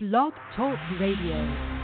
Blog Talk Radio.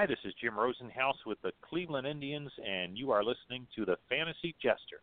Hi, this is Jim Rosenhaus with the Cleveland Indians, and you are listening to the Fantasy Jester.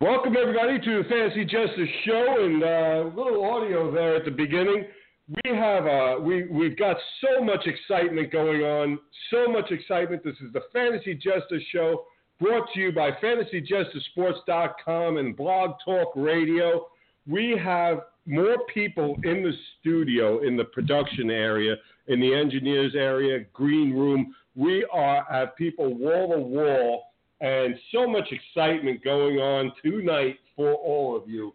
Welcome everybody to the Fantasy Jester Show, and uh, a little audio there at the beginning we have uh, we we've got so much excitement going on, so much excitement. This is the Fantasy Jester Show, brought to you by FantasyJesterSports.com and Blog Talk Radio. We have more people in the studio, in the production area, in the engineers area, green room. We are have people wall to wall, and so much excitement going on tonight for all of you.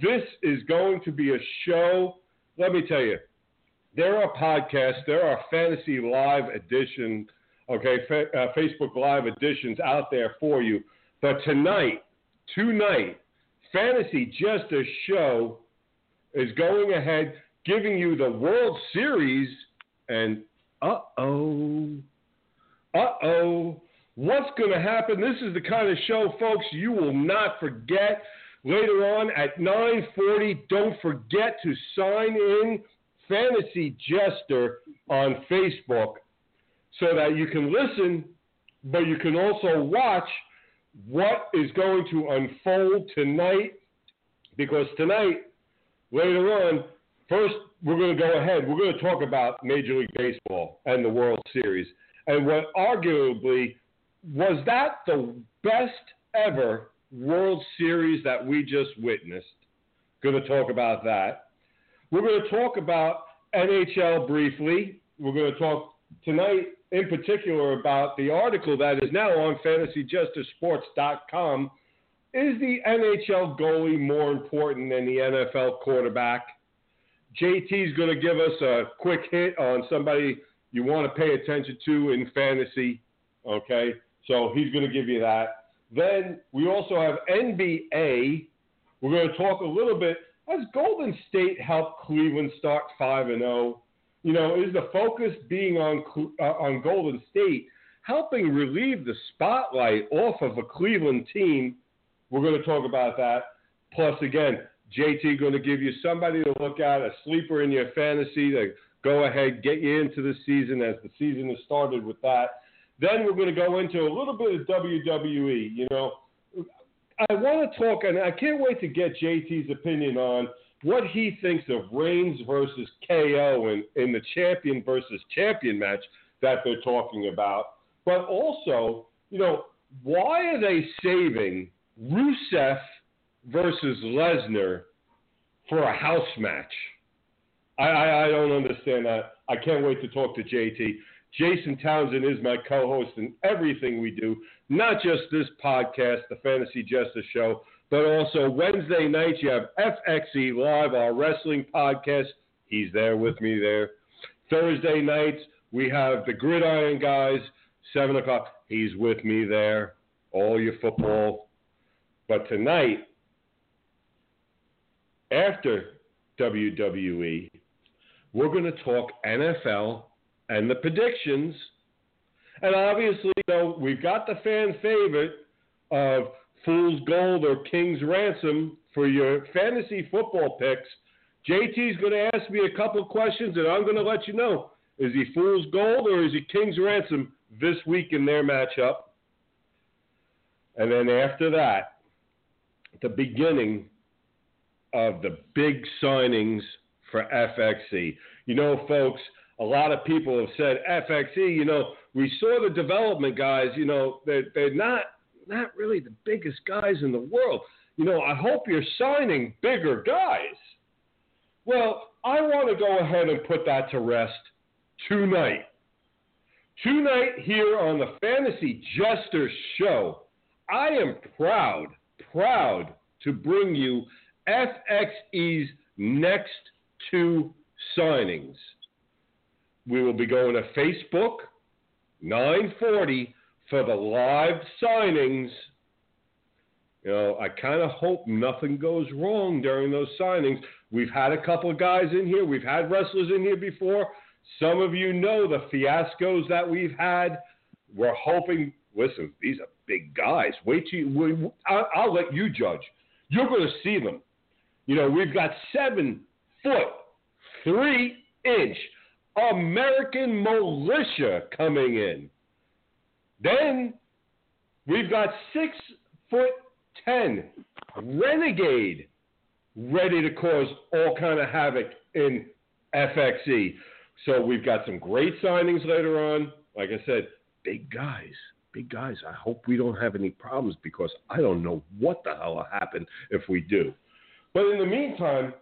This is going to be a show let me tell you, there are podcasts, there are fantasy live edition, okay, fa- uh, Facebook live editions out there for you. But tonight, tonight, Fantasy Jester Show is going ahead giving you the World Series and uh oh, uh oh, what's going to happen? This is the kind of show, folks, you will not forget. Later on at 9:40, don't forget to sign in Fantasy Jester on Facebook so that you can listen, but you can also watch what is going to unfold tonight. Because tonight, later on, first we're going to go ahead. We're going to talk about Major League Baseball and the World Series, and what arguably was that the best ever World Series that we just witnessed. Going to talk about that. We're going to talk about NHL briefly. We're going to talk tonight in particular about the article that is now on FantasyJesterSports.com. Is the NHL goalie more important than the NFL quarterback? JT is going to give us a quick hit on somebody you want to pay attention to in fantasy. Okay, so he's going to give you that. Then we also have NBA. We're going to talk a little bit. Has Golden State helped Cleveland start 5 and 0? You know, is the focus being on uh, on Golden State helping relieve the spotlight off of a Cleveland team? We're going to talk about that. Plus, again, JT going to give you somebody to look at, a sleeper in your fantasy to go ahead, get you into the season as the season has started with that. Then we're going to go into a little bit of WWE. You know, I want to talk, and I can't wait to get JT's opinion on what he thinks of Reigns versus KO in, in the champion versus champion match that they're talking about. But also, you know, why are they saving Rusev versus Lesnar for a house match? I, I, I don't understand that. I can't wait to talk to JT. Jason Townsend is my co host in everything we do, not just this podcast, the Fantasy Jester Show, but also Wednesday nights you have FXE Live, our wrestling podcast. He's there with me there. Thursday nights we have the Gridiron Guys, 7 o'clock. He's with me there, all your football. But tonight, after WWE, we're going to talk NFL and the predictions. And obviously, you know, we've got the fan favorite of Fool's Gold or King's Ransom for your fantasy football picks. JT's going to ask me a couple questions, and I'm going to let you know is he Fool's Gold or is he King's Ransom this week in their matchup? And then after that, the beginning of the big signings for FXE. You know, folks, a lot of people have said FXE, you know, we saw the development guys, you know, they're, they're not not really the biggest guys in the world. You know, I hope you're signing bigger guys. Well, I want to go ahead and put that to rest tonight. Tonight, here on the Fantasy Jester Show, I am proud, proud to bring you FXE's next two signings. We will be going to Facebook, 940 for the live signings. You know, I kind of hope nothing goes wrong during those signings. We've had a couple of guys in here. We've had wrestlers in here before. Some of you know the fiascos that we've had. We're hoping. Listen, these are big guys. Wait till you, I'll, I'll let you judge. You're going to see them. You know, we've got seven foot, three inch American militia coming in. Then we've got six foot ten renegade ready to cause all kind of havoc in FXE. So we've got some great signings later on. Like I said, big guys, big guys. I hope we don't have any problems because I don't know what the hell will happen if we do. But in the meantime,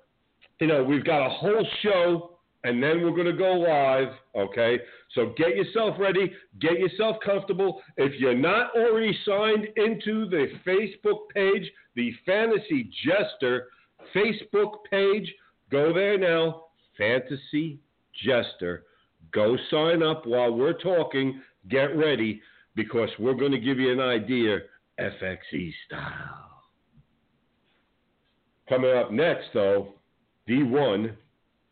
you know, we've got a whole show and then we're going to go live, okay? So get yourself ready, get yourself comfortable. If you're not already signed into the Facebook page, the Fantasy Jester Facebook page, go there now, Fantasy Jester. Go sign up while we're talking. Get ready because we're going to give you an idea FXE style. Coming up next, though, D1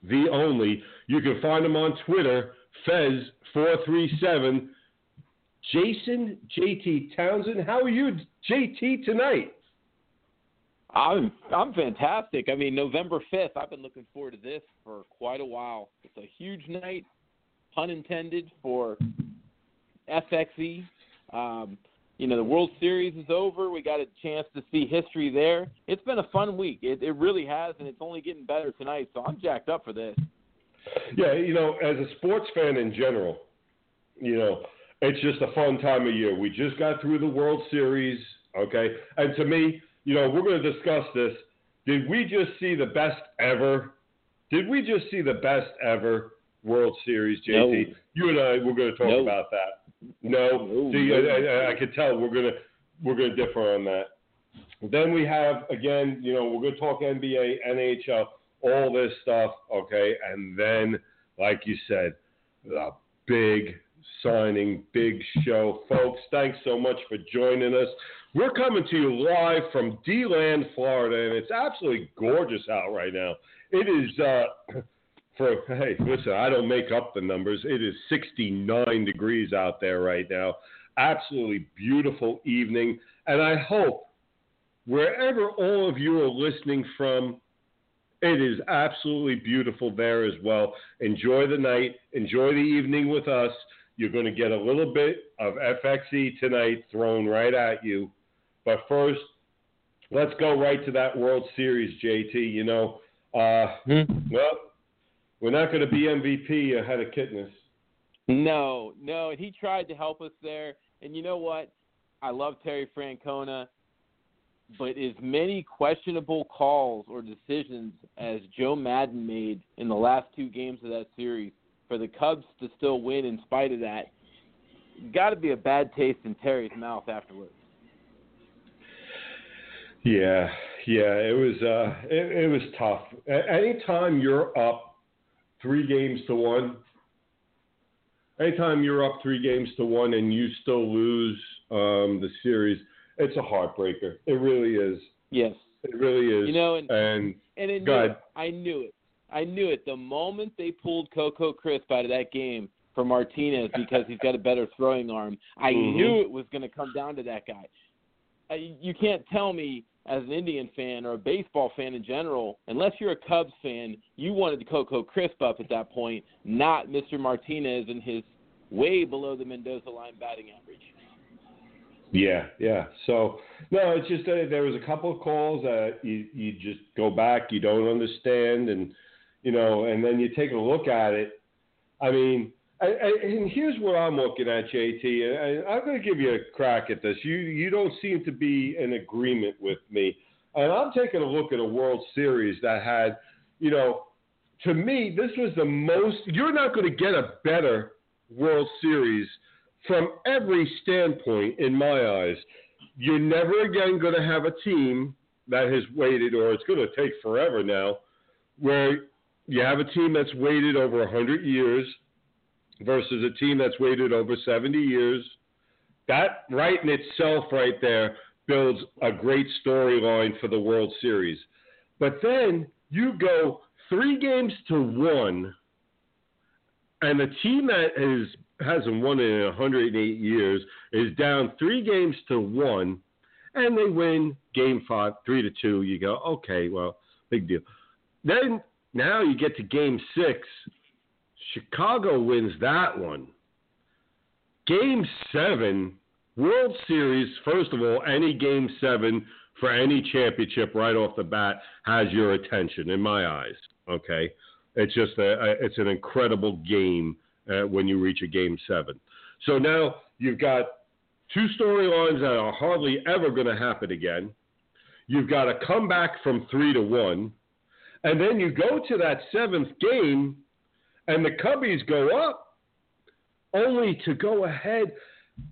the only. You can find him on Twitter, Fez437. Jason JT Townsend, how are you, JT, tonight? I'm I'm fantastic. I mean, November fifth. I've been looking forward to this for quite a while. It's a huge night, pun intended, for FXE. Um, you know, the World Series is over. We got a chance to see history there. It's been a fun week. It, it really has, and it's only getting better tonight. So I'm jacked up for this. Yeah, you know, as a sports fan in general, you know, it's just a fun time of year. We just got through the World Series, okay? And to me, you know, we're going to discuss this. Did we just see the best ever? Did we just see the best ever World Series, JT? No. You and I, we're going to talk no. about that. No, see, I, I, I could tell we're gonna we're gonna differ on that. Then we have again, you know, we're gonna talk NBA, NHL, all this stuff, okay, and then, like you said, the big signing, big show, folks. Thanks so much for joining us. We're coming to you live from DeLand, Florida, and it's absolutely gorgeous out right now. It is. Uh, for hey, listen, I don't make up the numbers. It is 69 degrees out there right now. Absolutely beautiful evening, and I hope wherever all of you are listening from, it is absolutely beautiful there as well. Enjoy the night, enjoy the evening with us. You're going to get a little bit of FXE tonight thrown right at you. But first, let's go right to that World Series, JT. You know, uh, hmm. well, we're not going to be MVP ahead of Kipnis. No, no, and he tried to help us there. And you know what? I love Terry Francona, but as many questionable calls or decisions as Joe Maddon made in the last two games of that series for the Cubs to still win in spite of that, got to be a bad taste in Terry's mouth afterwards. Yeah, yeah, it was uh, it, it was tough. Anytime you're up three games to one. anytime you're up three games to one and you still lose um, the series, it's a heartbreaker. It really is. Yes. It really is. You know, and and and it knew I knew it. I knew it. The moment they pulled Coco Crisp out of that game for Martinez because he's got a better throwing arm, I Mhm. knew it was going to come down to that guy. Uh, You can't tell me as an Indian fan or a baseball fan in general, unless you're a Cubs fan, you wanted Coco Crisp up at that point, not Mr. Martinez and his way below the Mendoza line batting average. Yeah, yeah. So no, it's just that there was a couple of calls that you you just go back, you don't understand, and you know, and then you take a look at it. I mean, and, and here's what I'm looking at, JT, and I'm going to give you a crack at this. You you don't seem to be in agreement with me, and I'm taking a look at a World Series that had, you know, to me this was the most. You're not going to get a better World Series from every standpoint, in my eyes, you're never again going to have a team that has waited, or it's going to take forever now, where you have a team that's waited over 100 years versus a team that's waited over 70 years. That right in itself, right there, builds a great storyline for the World Series. But then you go three games to one, and the team that is hasn't won in 108 years is down three games to one, and they win game five, three to two. You go, okay, well, big deal. Then now you get to game six. Chicago wins that one. Game seven, World Series, first of all, any game seven for any championship right off the bat has your attention in my eyes. Okay. It's just a, it's an incredible game uh, when you reach a game seven. So now you've got two storylines that are hardly ever going to happen again. You've got a comeback from three to one, and then you go to that seventh game, and the Cubbies go up, only to go ahead.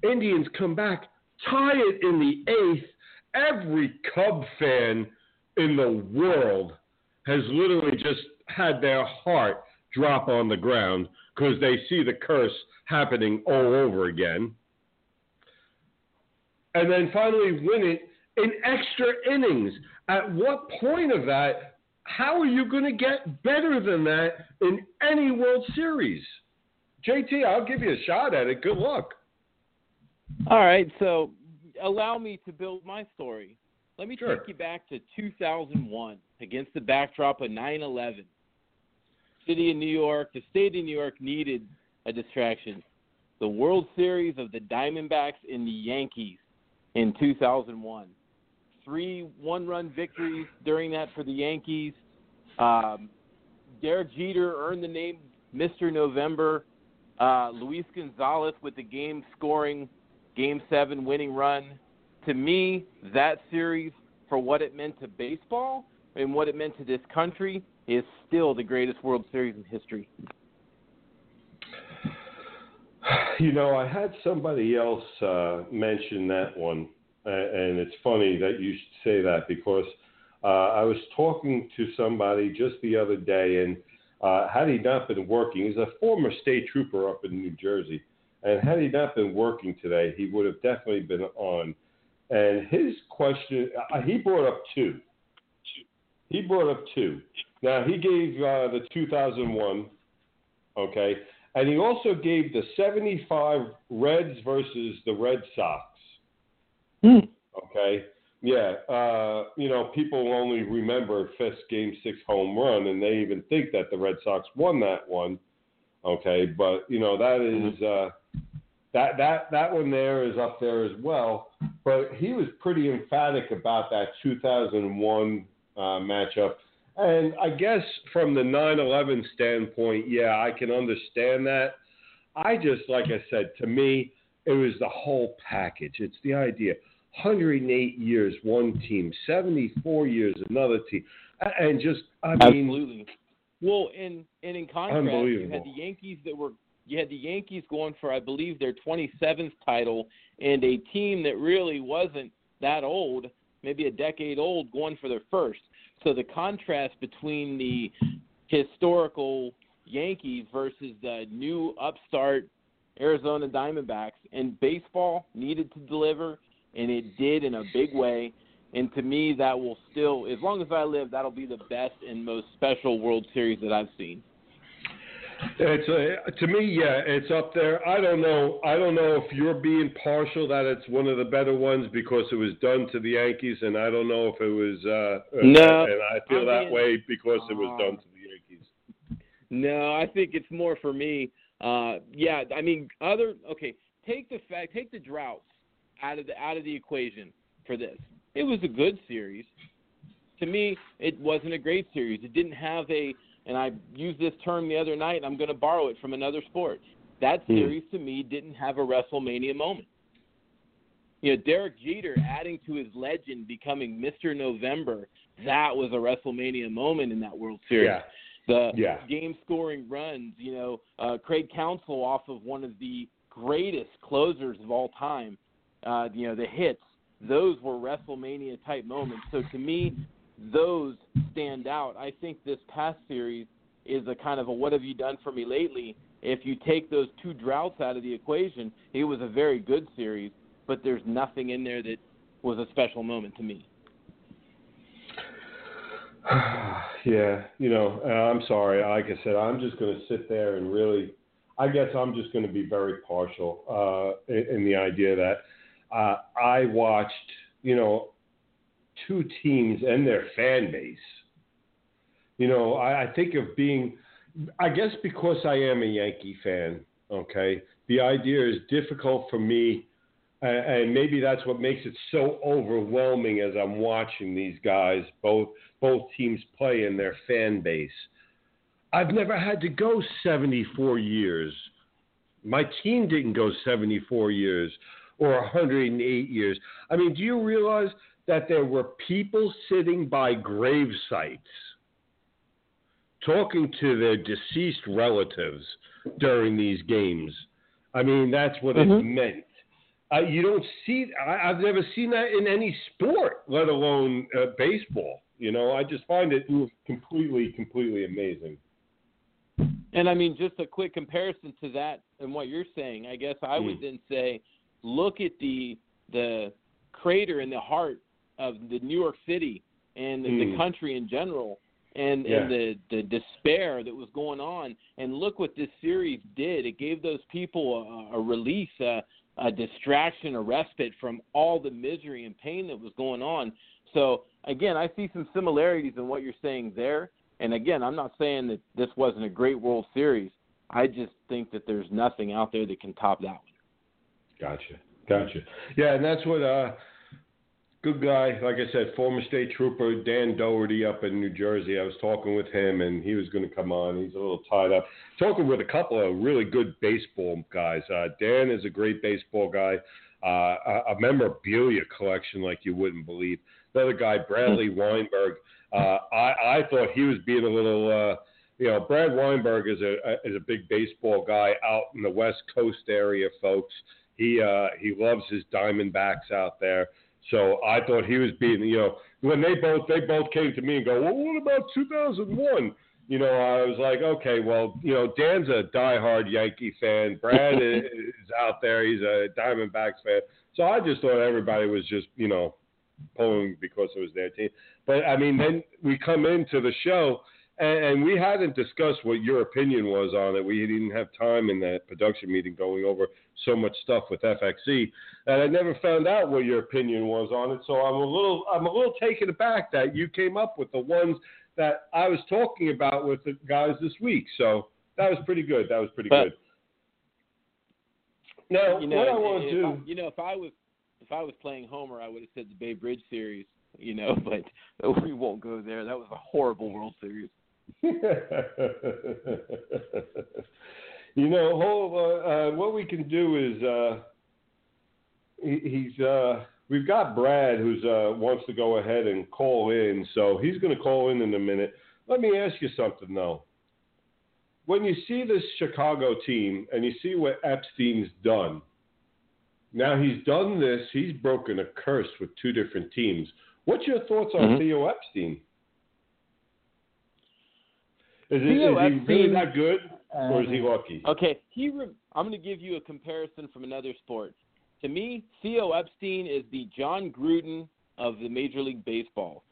Indians come back, tie it in the eighth. Every Cub fan in the world has literally just had their heart drop on the ground because they see the curse happening all over again. And then finally win it in extra innings. At what point of that, how are you going to get better than that in any World Series? JT, I'll give you a shot at it. Good luck. All right, so allow me to build my story. Let me Sure. take you back to 2001 against the backdrop of 9 11. City of New York, the state of New York needed a distraction. The World Series of the Diamondbacks and the Yankees in 2001. Three one run victories during that for the Yankees. Um, Derek Jeter earned the name Mr. November. Uh, Luis Gonzalez with the game scoring game seven winning run. To me, that series, for what it meant to baseball and what it meant to this country, is still the greatest World Series in history. You know, I had somebody else uh, mention that one, and it's funny that you should say that because uh, I was talking to somebody just the other day, and uh, had he not been working, he's a former state trooper up in New Jersey, and had he not been working today, he would have definitely been on. And his question, uh, he brought up two. He brought up two. Now he gave uh, the 2001, okay, and he also gave the 75 Reds versus the Red Sox. Okay. Yeah. Uh, you know, people only remember Fisk's game six home run, and they even think that the Red Sox won that one. Okay. But, you know, that is. Uh, that, that that one there is up there as well, but he was pretty emphatic about that 2001 uh, matchup. And I guess from the 9/11 standpoint, yeah, I can understand that. I just, like I said, to me, it was the whole package. It's the idea: 108 years one team, 74 years another team, and just, I mean, Absolutely. Well, and and in contrast, you had the Yankees that were you had the Yankees going for I believe their 27th title, and a team that really wasn't that old, maybe a decade old, going for their first. So the contrast between the historical Yankees versus the new upstart Arizona Diamondbacks, and baseball needed to deliver, and it did in a big way. And to me, that will still, as long as I live, that'll be the best and most special World Series that I've seen. It's a, to me, yeah, it's up there. I don't know. I don't know if you're being partial that it's one of the better ones because it was done to the Yankees, and I don't know if it was. Uh, no, and I feel I that mean, way because it was uh, done to the Yankees. No, I think it's more for me. Uh, yeah, I mean, other okay. Take the fact, take the droughts out of the out of the equation for this. It was a good series. To me, it wasn't a great series. It didn't have a, and I used this term the other night. And I'm going to borrow it from another sport. That Hmm. series to me didn't have a WrestleMania moment. You know, Derek Jeter adding to his legend, becoming Mr. November. That was a WrestleMania moment in that World Series Yeah. the Yeah. game scoring runs. You know, uh, Craig Counsell off of one of the greatest closers of all time. Uh, you know, the hits. Those were WrestleMania type moments. So to me, those stand out. I think this past series is a kind of a what have you done for me lately? If you take those two droughts out of the equation, it was a very good series, but there's nothing in there that was a special moment to me. yeah, you know, I'm sorry. Like I said, I'm just going to sit there and really, I guess I'm just going to be very partial uh, in, in the idea that uh, I watched, you know, two teams and their fan base. You know, I, I think of being, I guess because I am a Yankee fan, okay, the idea is difficult for me. And maybe that's what makes it so overwhelming as I'm watching these guys, both both teams play in their fan base. I've never had to go 74 years. My team didn't go 74 years or 108 years. I mean, do you realize that there were people sitting by grave sites talking to their deceased relatives during these games? I mean, that's what it Mhm. meant. Uh, you don't see. I, I've never seen that in any sport, let alone uh, baseball. You know, I just find it completely, completely amazing. And I mean, just a quick comparison to that and what you're saying. I guess I would Mm. then say, look at the the crater in the heart of the New York City and the, the Mm. country in general, and Yeah. and the the despair that was going on. And look what this series did. It gave those people a, a release, a, a distraction, a respite from all the misery and pain that was going on. So again, I see some similarities in what you're saying there. And again, I'm not saying that this wasn't a great World Series. I just think that there's nothing out there that can top that one. Gotcha, gotcha. Yeah, and that's what uh, good guy, like I said, former state trooper Dan Doherty up in New Jersey. I was talking with him, and he was going to come on. He's a little tied up. Talking with a couple of really good baseball guys. Uh, Dan is a great baseball guy. Uh, a, a memorabilia collection like you wouldn't believe. Another guy, Bradley Weinberg. Uh, I, I thought he was being a little. Uh, you know, Brad Weinberg is a is a big baseball guy out in the West Coast area, folks. He uh, he loves his Diamondbacks out there. So I thought he was being, you know, when they both they both came to me and go, well, what about 2001? You know, I was like, okay, well, you know, Dan's a diehard Yankee fan. Brad is out there; he's a Diamondbacks fan. So I just thought everybody was just, you know, pulling because it was their team. But I mean, then we come into the show and, and we hadn't discussed what your opinion was on it. We didn't have time in that production meeting going over so much stuff with FXE, and I never found out what your opinion was on it. So I'm a little, I'm a little taken aback that you came up with the ones that I was talking about with the guys this week. So that was pretty good. That was pretty But- good. Now, You know, what I want to do. I- you know, if I was if I was playing Homer, I would have said the Bay Bridge series. You know, but we won't go there. That was a horrible World Series. you know, hold, uh, uh, what we can do is uh, he, he's uh, we've got Brad who's uh, wants to go ahead and call in, so he's going to call in in a minute. Let me ask you something though. When you see this Chicago team and you see what Epstein's done, now he's done this. He's broken a curse with two different teams. What's your thoughts on Mhm. Theo Epstein? Is, it, is he really that good? or is he uh, lucky? Okay, he. Re- I'm going to give you a comparison from another sport. To me, Theo Epstein is the Jon Gruden of the Major League Baseball.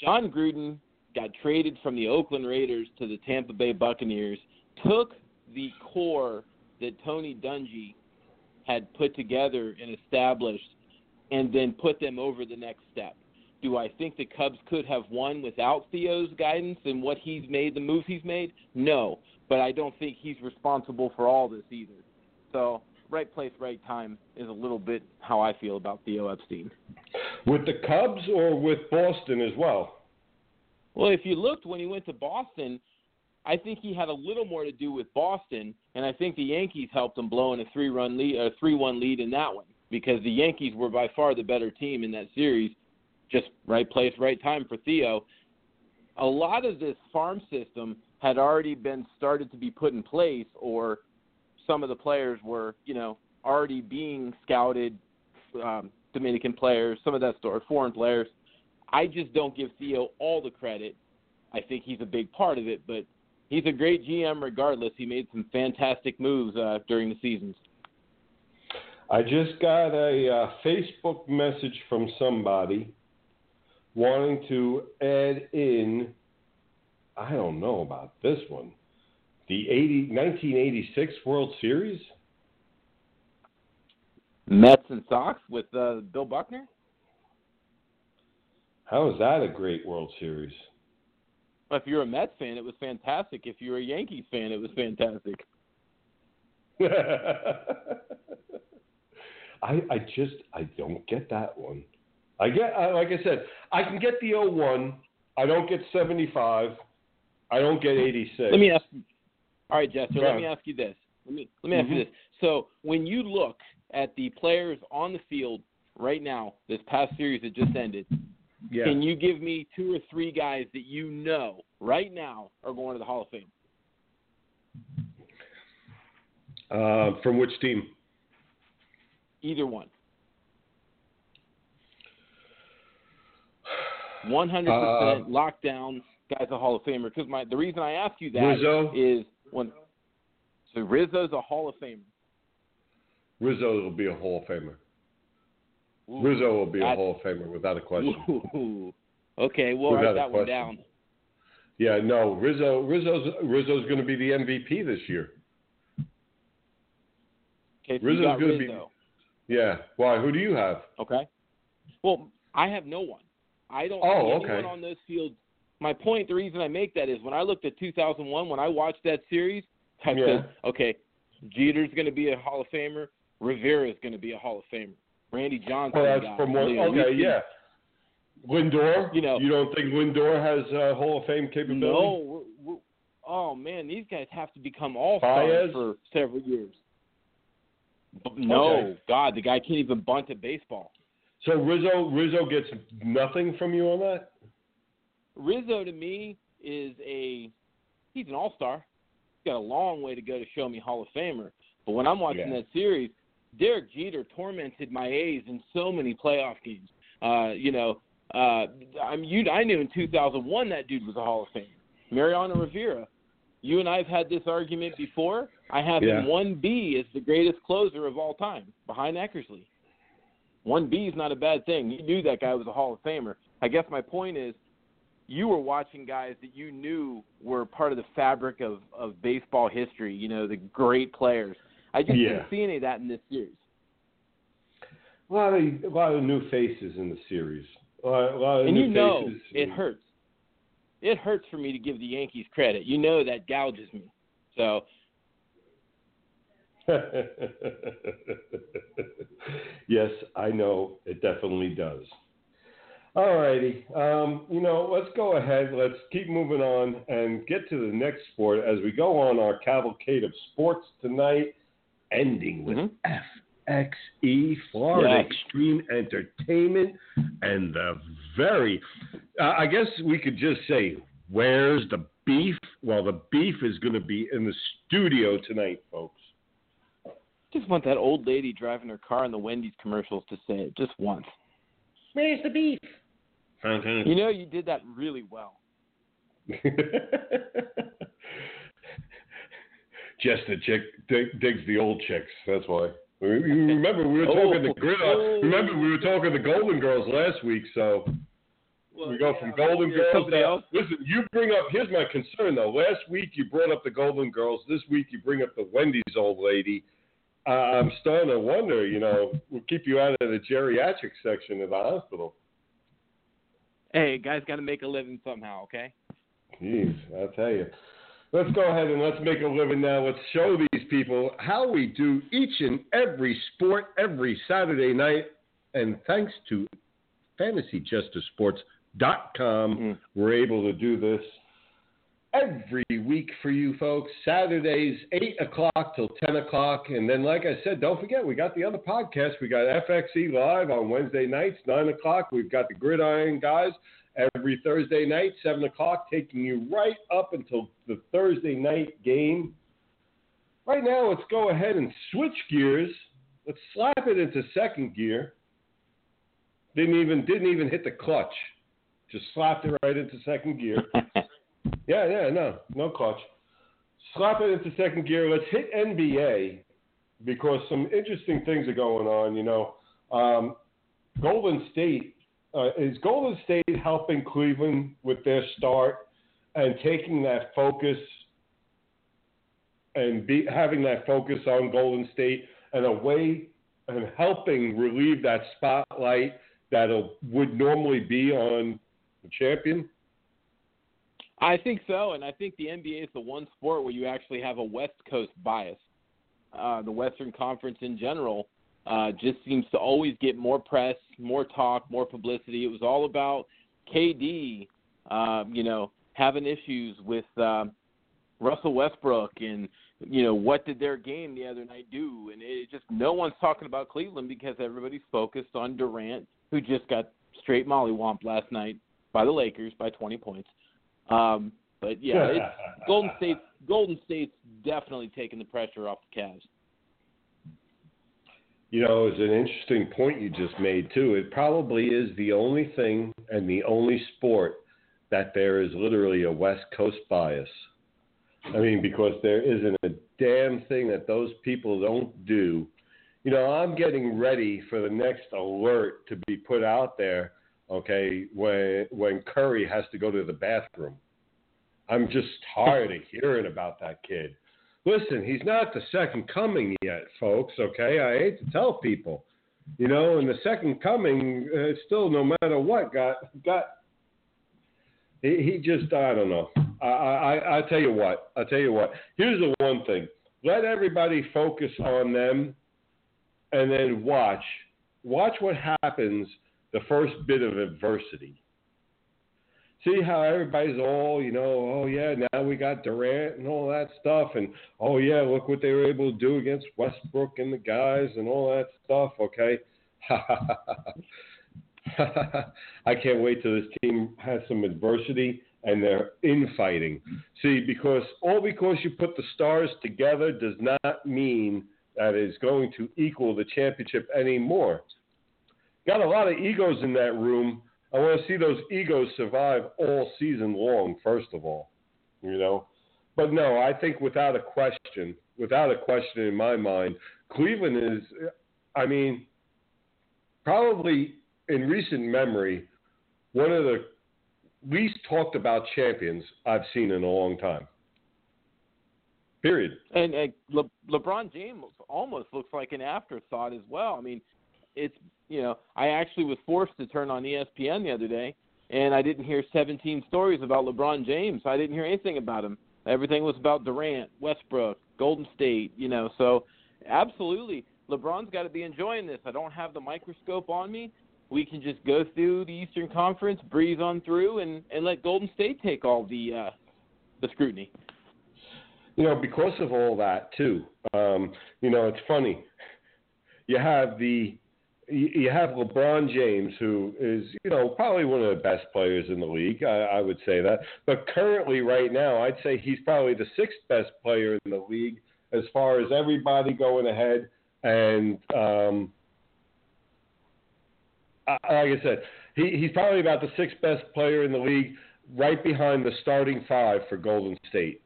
Jon Gruden got traded from the Oakland Raiders to the Tampa Bay Buccaneers, took the core that Tony Dungy had put together and established, and then put them over the next step. Do I think the Cubs could have won without Theo's guidance and what he's made, the moves he's made? No, but I don't think he's responsible for all this either. So, right place, right time is a little bit how I feel about Theo Epstein. With the Cubs or with Boston as well? Well, if you looked when he went to Boston, I think he had a little more to do with Boston, and I think the Yankees helped him blow in a three-run lead, a three-one lead in that one because the Yankees were by far the better team in that series. Just right place, right time for Theo. A lot of this farm system had already been started to be put in place, or some of the players were, you know, already being scouted. Um, Dominican players, some of that sort, foreign players. I just don't give Theo all the credit. I think he's a big part of it, but he's a great GM regardless. He made some fantastic moves uh, during the seasons. I just got a uh, Facebook message from somebody wanting to add in, I don't know about this one, the 80, 1986 World Series. Mets and Sox with uh, Bill Buckner. How is that a great World Series? Well, if you're a Mets fan, it was fantastic. If you're a Yankees fan, it was fantastic. I I just I don't get that one. I get like I said, I can get the 01. I don't get 75. I don't get 86. Let me ask. All right, Jester. Let me ask you this. Let me let me ask you Mhm. this. So when you look at the players on the field right now, this past series that just ended, Yeah. can you give me two or three guys that you know right now are going to the Hall of Fame? Uh, from which team? Either one. One hundred percent Uh, lockdown. Guy's a Hall of Famer. Because my the reason I ask you that Rizzo. is when so Rizzo's a Hall of Famer. Rizzo will be a Hall of Famer. Ooh, Rizzo will be a Hall of Famer without a question. Ooh. Okay, we'll Without write that one down. Yeah, no, Rizzo Rizzo's Rizzo's going to be the MVP this year. Okay, so Rizzo's got gonna be- Yeah. Why? Who do you have? Okay. Well, I have no one. I don't Oh, see okay. anyone on those fields. My point, the reason I make that is when I looked at 2001, when I watched that series, I Yeah. said, okay, Jeter's going to be a Hall of Famer. Rivera's going to be a Hall of Famer. Randy Johnson. Well, that's from. Leo Okay, yeah. Lindor. You know- you don't think Lindor has uh, Hall of Fame capability? No. We're, we're, oh man, these guys have to become all stars for several years. No, Okay. God, the guy can't even bunt a baseball. So Rizzo Rizzo gets nothing from you on that. Rizzo to me is a he's an all star. He's got a long way to go to show me Hall of Famer. But when I'm watching Yeah. that series, Derek Jeter tormented my A's in so many playoff games. Uh, you know, uh, I'm you. I knew in 2001 that dude was a Hall of Famer. Mariano Rivera. You and I've had this argument before. I have Yeah. him one B as the greatest closer of all time, behind Eckersley. One B is not a bad thing. You knew that guy was a Hall of Famer. I guess my point is, you were watching guys that you knew were part of the fabric of, of baseball history, you know, the great players. I just Yeah. didn't see any of that in this series. A lot of a lot of new faces in the series. A lot, a lot of And new you know faces. it hurts. It hurts for me to give the Yankees credit. You know that gouges me. So yes, I know it definitely does. All righty. Um, you know, let's go ahead. Let's keep moving on and get to the next sport as we go on our cavalcade of sports tonight, ending with Mhm. FXE, Florida Yes. Extreme Entertainment, and the very, uh, I guess we could just say, where's the beef? Well, the beef is going to be in the studio tonight, folks. Just want that old lady driving her car in the Wendy's commercials to say it just once. Where's the beef? You know you did that really well. Just the chick dig, digs the old chicks. That's why. Remember we were talking Oh. the grid. uh, Remember we were talking the Golden Girls last week. So we go from Golden Girls. somebody Now, else. listen, you bring up. Here's my concern though. Last week you brought up the Golden Girls. This week you bring up the Wendy's old lady. Uh, I'm starting to wonder. You know, we'll keep you out of the geriatric section of the hospital. Hey, guys, got to make a living somehow. Okay. Jeez, I'll tell you. Let's go ahead and let's make a living now. Let's show these people how we do each and every sport every Saturday night. And thanks to FantasyJesterSports.com, Mm. we're able to do this every week for you folks. Saturdays, 8 o'clock till 10 o'clock. And then, like I said, don't forget, we got the other podcast. We got FXE Live on Wednesday nights, 9 o'clock. We've got the Gridiron Guys every Thursday night, 7 o'clock, taking you right up until the Thursday night game. Right now, let's go ahead and switch gears. Let's slap it into second gear. Didn't even didn't even hit the clutch. Just slapped it right into second gear. Yeah, yeah, no, no clutch. Slap it into second gear. Let's hit NBA because some interesting things are going on. You know, um, Golden State uh, is Golden State helping Cleveland with their start and taking that focus and be, having that focus on Golden State and a way and helping relieve that spotlight that would normally be on the champion. I think so, and I think the NBA is the one sport where you actually have a West Coast bias. Uh, the Western Conference in general uh, just seems to always get more press, more talk, more publicity. It was all about KD, um, you know, having issues with um, Russell Westbrook and you know what did their game the other night do, and it just no one's talking about Cleveland because everybody's focused on Durant, who just got straight mollywomped last night by the Lakers by 20 points. Um, but yeah, it's Golden State. Golden State's definitely taking the pressure off the Cavs. You know, it's an interesting point you just made too. It probably is the only thing and the only sport that there is literally a West Coast bias. I mean, because there isn't a damn thing that those people don't do. You know, I'm getting ready for the next alert to be put out there. Okay, when when Curry has to go to the bathroom, I'm just tired of hearing about that kid. Listen, he's not the second coming yet, folks. Okay, I hate to tell people, you know, and the second coming uh, still, no matter what, got got. He, he just, I don't know. I, I, I tell you what. I tell you what. Here's the one thing: let everybody focus on them, and then watch. Watch what happens the first bit of adversity. See how everybody's all, you know, oh yeah, now we got Durant and all that stuff, and oh yeah, look what they were able to do against Westbrook and the guys and all that stuff. Okay, I can't wait till this team has some adversity and they're infighting. See, because all because you put the stars together does not mean that it's going to equal the championship anymore. Got a lot of egos in that room. I want to see those egos survive all season long, first of all, you know. But no, I think without a question, without a question in my mind, Cleveland is, I mean, probably in recent memory, one of the least talked about champions I've seen in a long time. Period. And uh, Le- LeBron James almost looks like an afterthought as well. I mean, it's you know, I actually was forced to turn on ESPN the other day, and I didn't hear 17 stories about LeBron James. I didn't hear anything about him. Everything was about Durant, Westbrook, Golden State. You know, so absolutely, LeBron's got to be enjoying this. I don't have the microscope on me. We can just go through the Eastern Conference, breeze on through, and and let Golden State take all the uh, the scrutiny. You know, because of all that too. Um, you know, it's funny. You have the you have LeBron James, who is, you know, probably one of the best players in the league. I, I would say that. But currently, right now, I'd say he's probably the sixth best player in the league as far as everybody going ahead. And um, I, like I said, he, he's probably about the sixth best player in the league, right behind the starting five for Golden State.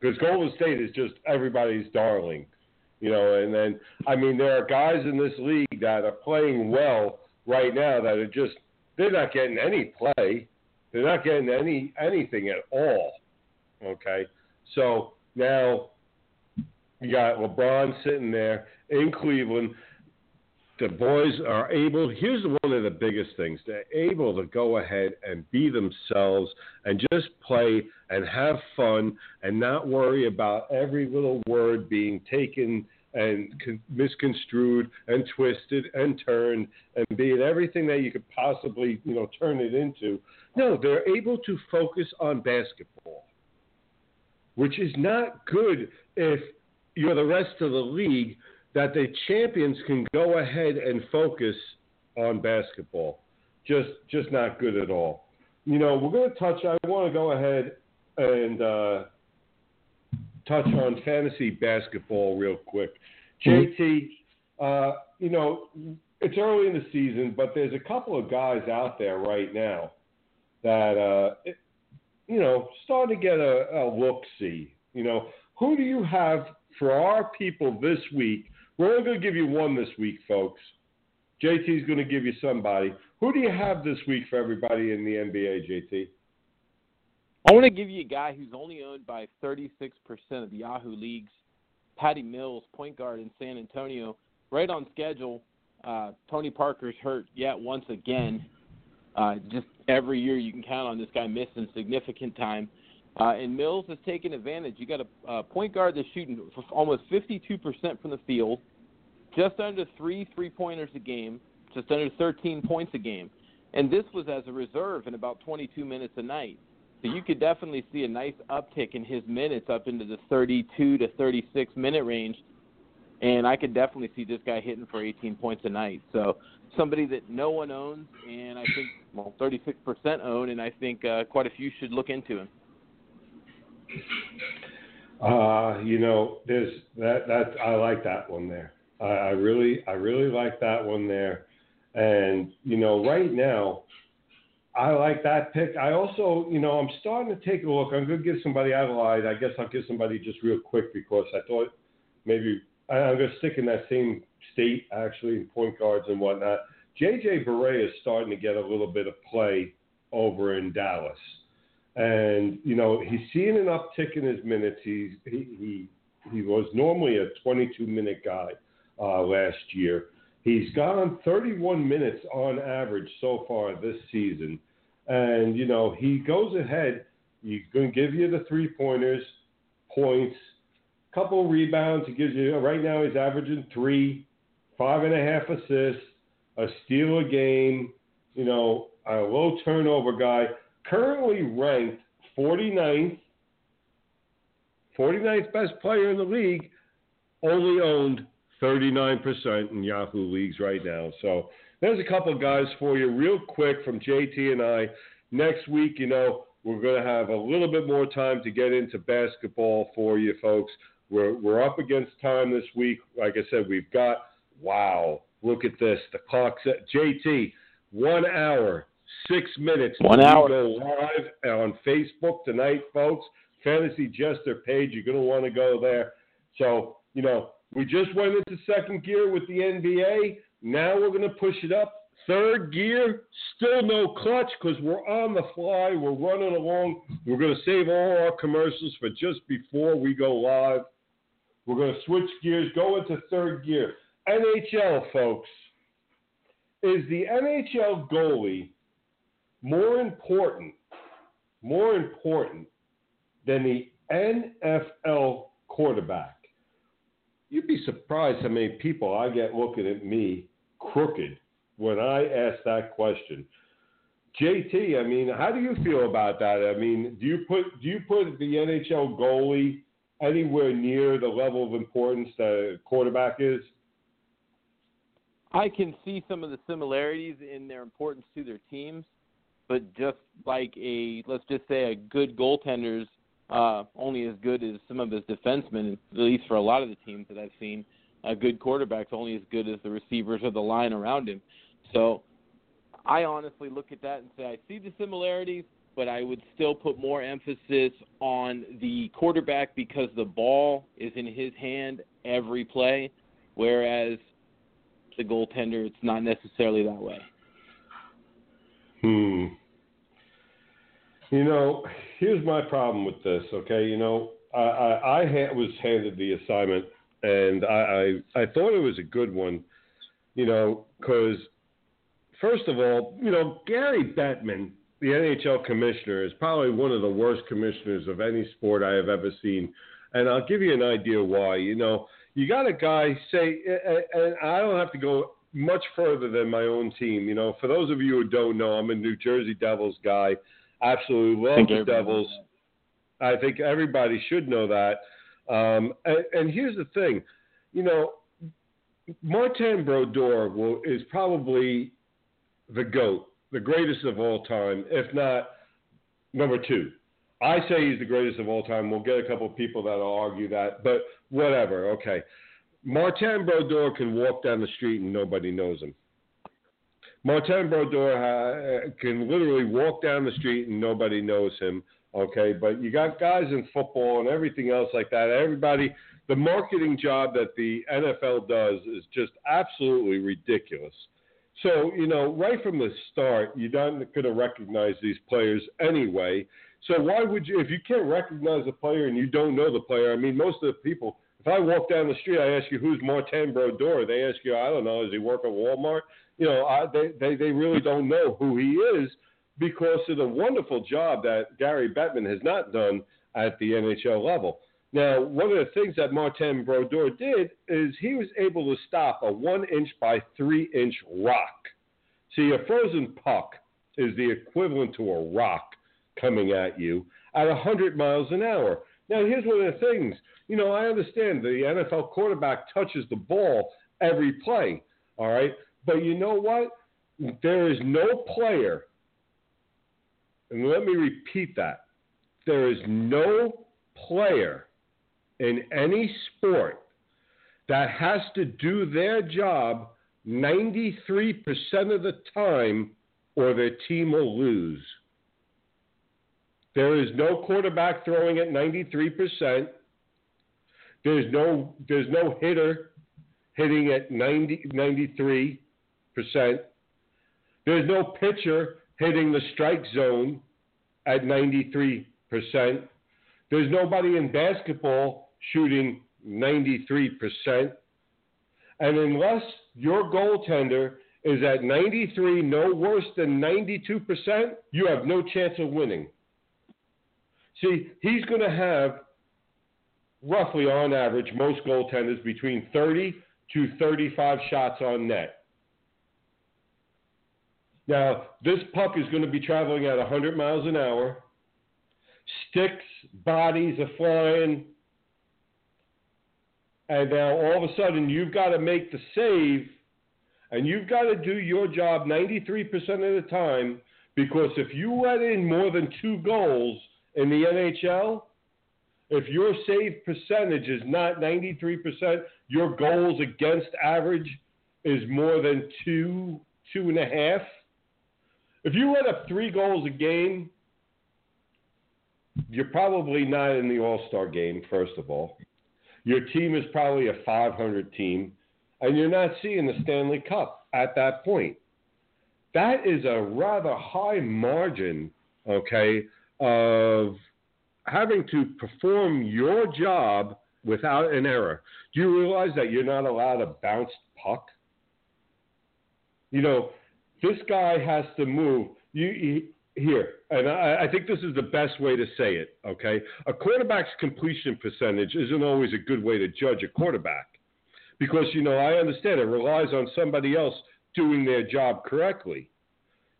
because Golden State is just everybody's darling, you know. And then I mean, there are guys in this league that are playing well right now that are just they're not getting any play, they're not getting any anything at all. Okay, so now you got LeBron sitting there in Cleveland the boys are able here's one of the biggest things they're able to go ahead and be themselves and just play and have fun and not worry about every little word being taken and misconstrued and twisted and turned and being everything that you could possibly you know turn it into no they're able to focus on basketball which is not good if you're the rest of the league that the champions can go ahead and focus on basketball. Just just not good at all. You know, we're going to touch. I want to go ahead and uh, touch on fantasy basketball real quick. Mm-hmm. JT, uh, you know, it's early in the season, but there's a couple of guys out there right now that, uh, it, you know, starting to get a, a look see. You know, who do you have for our people this week we're only going to give you one this week, folks. JT's going to give you somebody. Who do you have this week for everybody in the NBA, JT? I want to give you a guy who's only owned by 36% of the Yahoo leagues. Patty Mills, point guard in San Antonio, right on schedule. Uh, Tony Parker's hurt yet once again. Uh, just every year you can count on this guy missing significant time. Uh, and Mills has taken advantage. You got a, a point guard that's shooting almost 52% from the field, just under three three pointers a game, just under 13 points a game. And this was as a reserve in about 22 minutes a night. So you could definitely see a nice uptick in his minutes up into the 32 to 36 minute range. And I could definitely see this guy hitting for 18 points a night. So somebody that no one owns, and I think well 36% own, and I think uh, quite a few should look into him. Uh, you know, there's that that I like that one there. I, I really I really like that one there. And you know, right now, I like that pick. I also, you know, I'm starting to take a look. I'm going to give somebody Adelaide. I guess I'll give somebody just real quick because I thought maybe I'm going to stick in that same state actually in point guards and whatnot. JJ Barea is starting to get a little bit of play over in Dallas. And you know he's seeing an uptick in his minutes. He's, he he he was normally a 22 minute guy uh, last year. He's gone 31 minutes on average so far this season, and you know he goes ahead. He's going to give you the three pointers, points, couple rebounds. He gives you right now. He's averaging three, five and a half assists, a steal a game. You know, a low turnover guy currently ranked 49th, 49th best player in the league, only owned 39% in Yahoo leagues right now. So there's a couple of guys for you real quick from JT and I. Next week, you know, we're going to have a little bit more time to get into basketball for you folks. We're, we're up against time this week. Like I said, we've got, wow, look at this. The clock's at JT, one hour, six minutes. One hour. We go live on Facebook tonight, folks. Fantasy Jester page. You're going to want to go there. So, you know, we just went into second gear with the NBA. Now we're going to push it up. Third gear, still no clutch because we're on the fly. We're running along. We're going to save all our commercials for just before we go live. We're going to switch gears, go into third gear. NHL, folks. Is the NHL goalie more important, more important than the NFL quarterback. You'd be surprised how many people I get looking at me crooked when I ask that question. JT, I mean, how do you feel about that? I mean, do you put do you put the NHL goalie anywhere near the level of importance that quarterback is? I can see some of the similarities in their importance to their teams but just like a let's just say a good goaltender's uh, only as good as some of his defensemen, at least for a lot of the teams that I've seen. A good quarterback's only as good as the receivers or the line around him. So I honestly look at that and say I see the similarities, but I would still put more emphasis on the quarterback because the ball is in his hand every play, whereas the goaltender, it's not necessarily that way. Hmm. You know, here's my problem with this. Okay, you know, I I, I ha- was handed the assignment, and I, I I thought it was a good one. You know, because first of all, you know, Gary Bettman, the NHL commissioner, is probably one of the worst commissioners of any sport I have ever seen, and I'll give you an idea why. You know, you got a guy say, and I don't have to go much further than my own team. You know, for those of you who don't know, I'm a New Jersey Devils guy. Absolutely love the Devils. I think everybody should know that. Um, and, and, here's the thing, you know, Martin Brodeur will, is probably the goat, the greatest of all time, if not number two. I say he's the greatest of all time. We'll get a couple of people that'll argue that, but whatever. Okay, Martin Brodeur can walk down the street and nobody knows him. Martin Brodeur uh, can literally walk down the street and nobody knows him. Okay, but you got guys in football and everything else like that. Everybody, the marketing job that the NFL does is just absolutely ridiculous. So, you know, right from the start, you're not going to recognize these players anyway. So, why would you, if you can't recognize a player and you don't know the player? I mean, most of the people, if I walk down the street, I ask you, who's Martin Brodeur? They ask you, I don't know, does he work at Walmart? You know, I, they, they, they really don't know who he is because of the wonderful job that Gary Bettman has not done at the NHL level. Now, one of the things that Martin Brodeur did is he was able to stop a one inch by three inch rock. See, a frozen puck is the equivalent to a rock coming at you at 100 miles an hour. Now, here's one of the things. You know, I understand the NFL quarterback touches the ball every play, all right? But you know what? There is no player, and let me repeat that there is no player in any sport that has to do their job 93% of the time or their team will lose. There is no quarterback throwing at 93%. There's no there's no hitter hitting at 90 93 percent. There's no pitcher hitting the strike zone at 93%. There's nobody in basketball shooting 93%. And unless your goaltender is at 93, no worse than 92%, you have no chance of winning. See, he's going to have roughly on average most goaltenders between 30 to 35 shots on net. Now, this puck is going to be traveling at 100 miles an hour. Sticks, bodies are flying. And now all of a sudden, you've got to make the save, and you've got to do your job 93% of the time because if you let in more than two goals in the NHL, if your save percentage is not 93%, your goals against average is more than two, two and a half if you let up three goals a game, you're probably not in the All Star game, first of all. Your team is probably a 500 team, and you're not seeing the Stanley Cup at that point. That is a rather high margin, okay, of having to perform your job without an error. Do you realize that you're not allowed a bounced puck? You know, this guy has to move. You here, and I, I think this is the best way to say it. Okay, a quarterback's completion percentage isn't always a good way to judge a quarterback, because you know I understand it relies on somebody else doing their job correctly.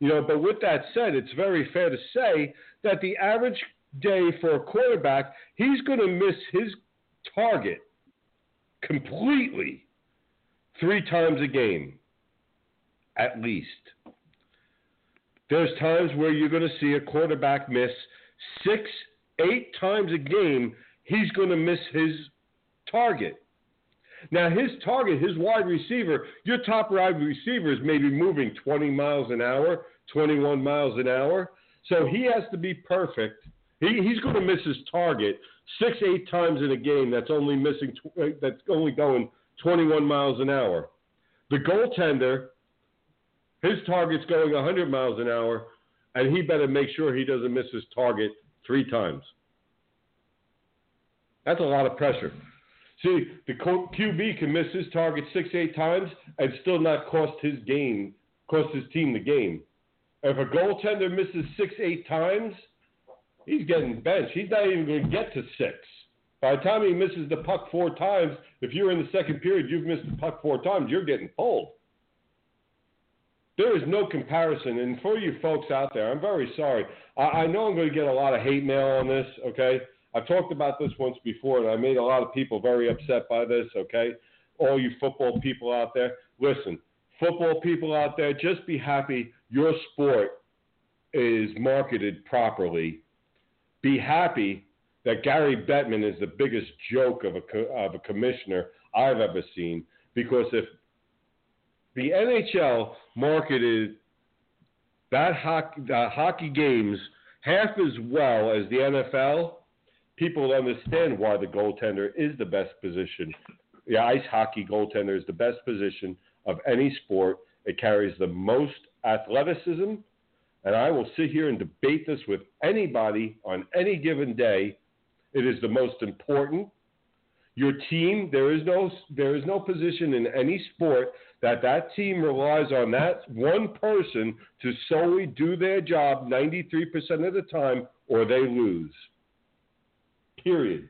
You know, but with that said, it's very fair to say that the average day for a quarterback, he's going to miss his target completely three times a game at least. There's times where you're going to see a quarterback miss six, eight times a game. He's going to miss his target. Now, his target, his wide receiver, your top wide receiver is maybe moving 20 miles an hour, 21 miles an hour. So he has to be perfect. He, he's going to miss his target six, eight times in a game. That's only missing. Tw- uh, that's only going 21 miles an hour. The goaltender, his target's going 100 miles an hour, and he better make sure he doesn't miss his target three times. That's a lot of pressure. See, the QB can miss his target six, eight times and still not cost his game, cost his team the game. If a goaltender misses six, eight times, he's getting benched. He's not even going to get to six. By the time he misses the puck four times, if you're in the second period, you've missed the puck four times, you're getting pulled. There is no comparison. And for you folks out there, I'm very sorry. I, I know I'm going to get a lot of hate mail on this, okay? I've talked about this once before, and I made a lot of people very upset by this, okay? All you football people out there, listen, football people out there, just be happy your sport is marketed properly. Be happy that Gary Bettman is the biggest joke of a, of a commissioner I've ever seen. Because if the NHL marketed that hockey, uh, hockey games half as well as the NFL, people understand why the goaltender is the best position. The ice hockey goaltender is the best position of any sport. It carries the most athleticism, and I will sit here and debate this with anybody on any given day. It is the most important. Your team, there is no there is no position in any sport that that team relies on that one person to solely do their job 93% of the time or they lose. Period.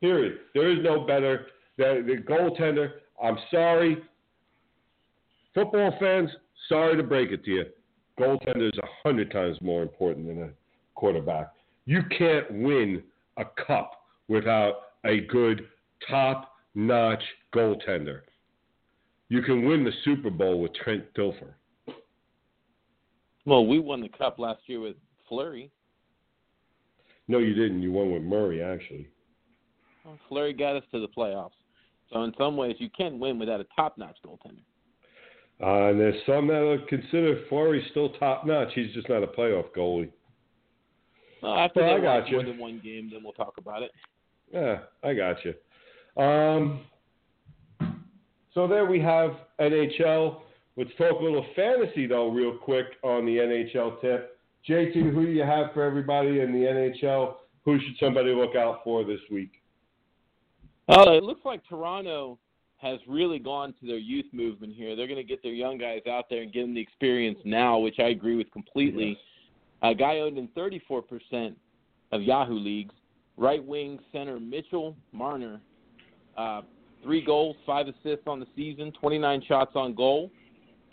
Period. There is no better. The, the goaltender, I'm sorry. Football fans, sorry to break it to you. Goaltender is a hundred times more important than a quarterback. You can't win a cup without a good top notch goaltender. You can win the Super Bowl with Trent Dilfer. Well, we won the cup last year with Fleury. No, you didn't. You won with Murray, actually. Well, Fleury got us to the playoffs. So in some ways, you can win without a top-notch goaltender. Uh, and there's some that would consider Fleury still top-notch. He's just not a playoff goalie. Well, after well, I got you. more than one game, then we'll talk about it. Yeah, I got you. Um, so there we have NHL. Let's talk a little fantasy though, real quick on the NHL tip. JT, who do you have for everybody in the NHL? Who should somebody look out for this week? Oh, it looks like Toronto has really gone to their youth movement here. They're going to get their young guys out there and give them the experience now, which I agree with completely. A guy owned in 34% of Yahoo leagues. Right wing center Mitchell Marner, uh, three goals, five assists on the season, 29 shots on goal,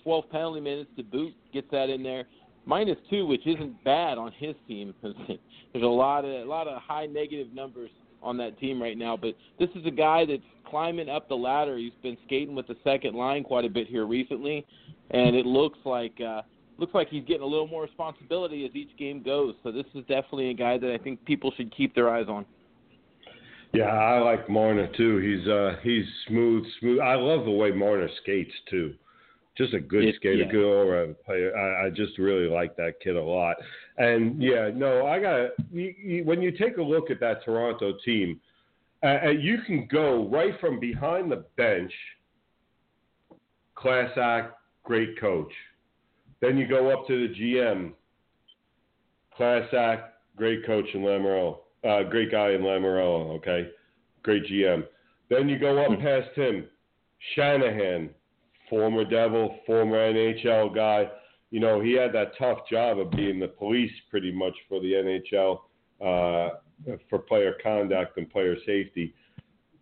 12 penalty minutes to boot. Gets that in there. Minus two, which isn't bad on his team. There's a lot of a lot of high negative numbers on that team right now. But this is a guy that's climbing up the ladder. He's been skating with the second line quite a bit here recently, and it looks like uh, looks like he's getting a little more responsibility as each game goes. So this is definitely a guy that I think people should keep their eyes on. Yeah, I like Marner too. He's uh he's smooth, smooth. I love the way Marner skates too. Just a good It- skater, yeah. good all around player. I, I just really like that kid a lot. And yeah, no, I got you, when you take a look at that Toronto team, uh, uh, you can go right from behind the bench. Class act, great coach. Then you go up to the GM. Class act, great coach in Lamoriello. Uh, great guy in Lamoriello, okay? Great GM. Then you go up past him. Shanahan, former Devil, former NHL guy. You know, he had that tough job of being the police pretty much for the NHL uh, for player conduct and player safety.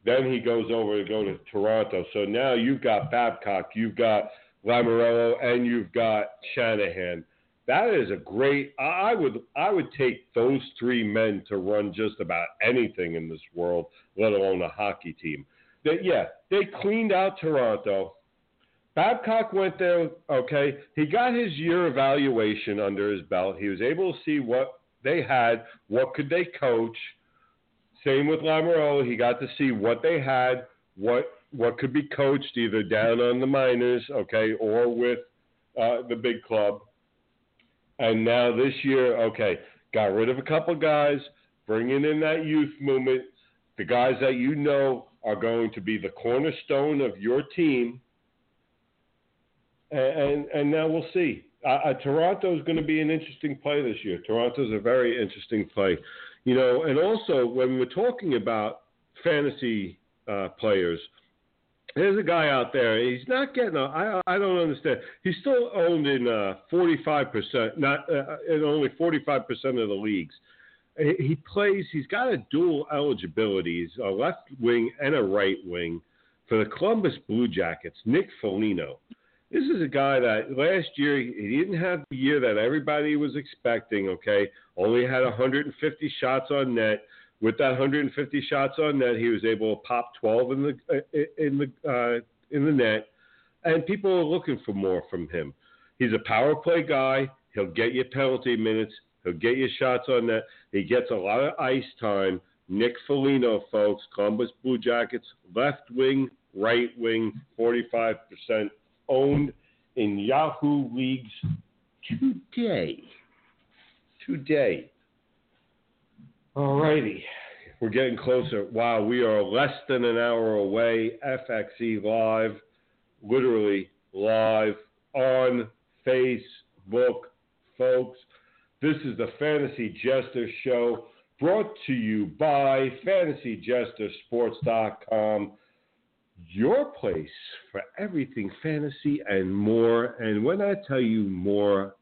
Then he goes over to go to Toronto. So now you've got Babcock, you've got Lamoriello, and you've got Shanahan. That is a great. I would I would take those three men to run just about anything in this world, let alone a hockey team. They, yeah, they cleaned out Toronto. Babcock went there. Okay, he got his year evaluation under his belt. He was able to see what they had, what could they coach. Same with Lamoriello. He got to see what they had, what what could be coached either down on the minors, okay, or with uh, the big club. And now this year, okay, got rid of a couple guys, bringing in that youth movement, the guys that you know are going to be the cornerstone of your team. And, and, and now we'll see. Uh, uh, Toronto is going to be an interesting play this year. Toronto's a very interesting play. You know, and also when we're talking about fantasy uh, players, there's a guy out there. He's not getting. A, I I don't understand. He's still owned in uh, 45%, not uh, in only 45% of the leagues. He plays. He's got a dual eligibility. He's a left wing and a right wing for the Columbus Blue Jackets. Nick Foligno. This is a guy that last year he didn't have the year that everybody was expecting. Okay, only had 150 shots on net. With that 150 shots on net, he was able to pop 12 in the uh, in the uh, in the net, and people are looking for more from him. He's a power play guy. He'll get you penalty minutes. He'll get you shots on net. He gets a lot of ice time. Nick Foligno, folks, Columbus Blue Jackets, left wing, right wing, 45% owned in Yahoo leagues today. Today. All righty. We're getting closer. Wow, we are less than an hour away. FXE Live, literally live on Facebook, folks. This is the Fantasy Jester Show brought to you by FantasyJesterSports.com, your place for everything fantasy and more. And when I tell you more,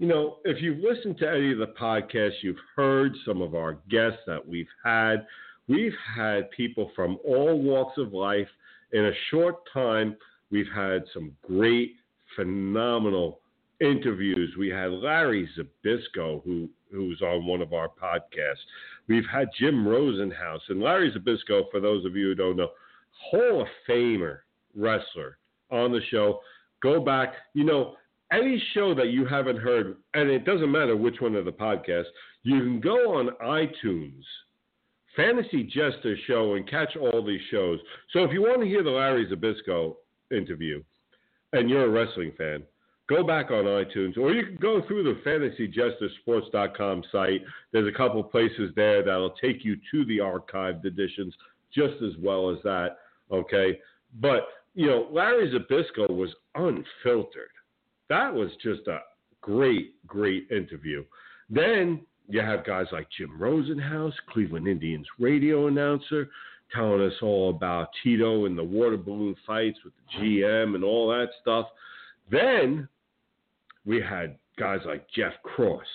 you know, if you've listened to any of the podcasts, you've heard some of our guests that we've had. We've had people from all walks of life. In a short time, we've had some great, phenomenal interviews. We had Larry Zbyszko, who who's on one of our podcasts. We've had Jim Rosenhaus and Larry Zbyszko. For those of you who don't know, Hall of Famer wrestler on the show. Go back. You know, any show that you haven't heard, and it doesn't matter which one of the podcasts, you can go on iTunes, Fantasy Jester Show, and catch all these shows. So if you want to hear the Larry Zbyszko interview, and you're a wrestling fan, go back on iTunes, or you can go through the FantasyJesterSports.com site. There's a couple places there that'll take you to the archived editions just as well as that. Okay, but you know, Larry Zbyszko was unfiltered. That was just a great, great interview. Then you have guys like Jim Rosenhaus, Cleveland Indians radio announcer, telling us all about Tito and the water balloon fights with the GM and all that stuff. Then we had guys like Jeff Cross.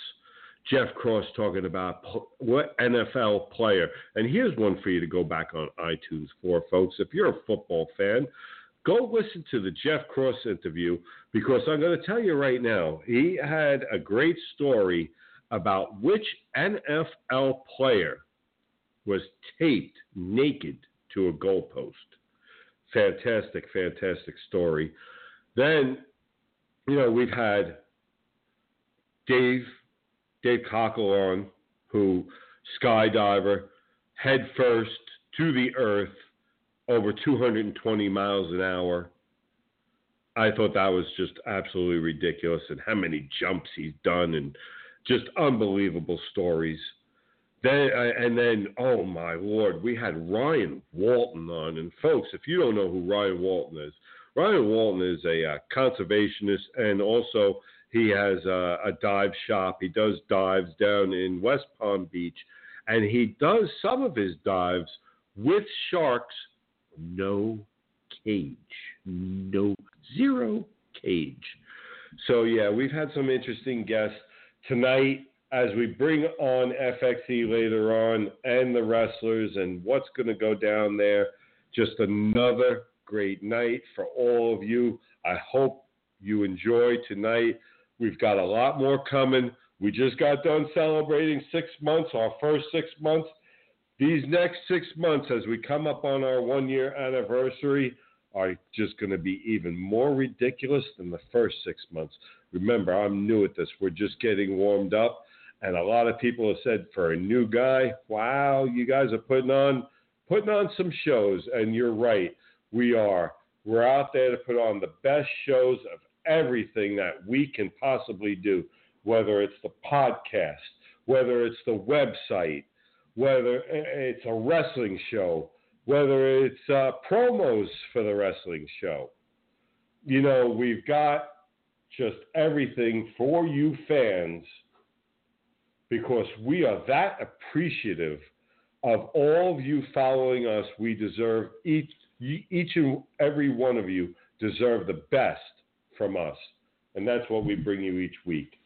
Jeff Cross talking about what NFL player. And here's one for you to go back on iTunes for, folks. If you're a football fan, go listen to the Jeff Cross interview because I'm going to tell you right now, he had a great story about which NFL player was taped naked to a goalpost. Fantastic, fantastic story. Then, you know, we've had Dave Dave Cockle on, who skydiver head first to the earth over 220 miles an hour. I thought that was just absolutely ridiculous, and how many jumps he's done, and just unbelievable stories. Then and then, oh my lord, we had Ryan Walton on, and folks, if you don't know who Ryan Walton is, Ryan Walton is a uh, conservationist, and also he has a, a dive shop. He does dives down in West Palm Beach, and he does some of his dives with sharks no cage, no zero cage. So yeah, we've had some interesting guests tonight as we bring on FXE later on and the wrestlers and what's going to go down there. Just another great night for all of you. I hope you enjoy tonight. We've got a lot more coming. We just got done celebrating six months, our first six months these next six months, as we come up on our one year anniversary, are just going to be even more ridiculous than the first six months. Remember, I'm new at this. We're just getting warmed up. And a lot of people have said for a new guy, wow, you guys are putting on putting on some shows. And you're right. We are. We're out there to put on the best shows of everything that we can possibly do, whether it's the podcast, whether it's the website, whether it's a wrestling show, whether it's uh, promos for the wrestling show. You know, we've got just everything for you fans because we are that appreciative of all of you following us. We deserve each each and every one of you deserve the best from us, and that's what we bring you each week.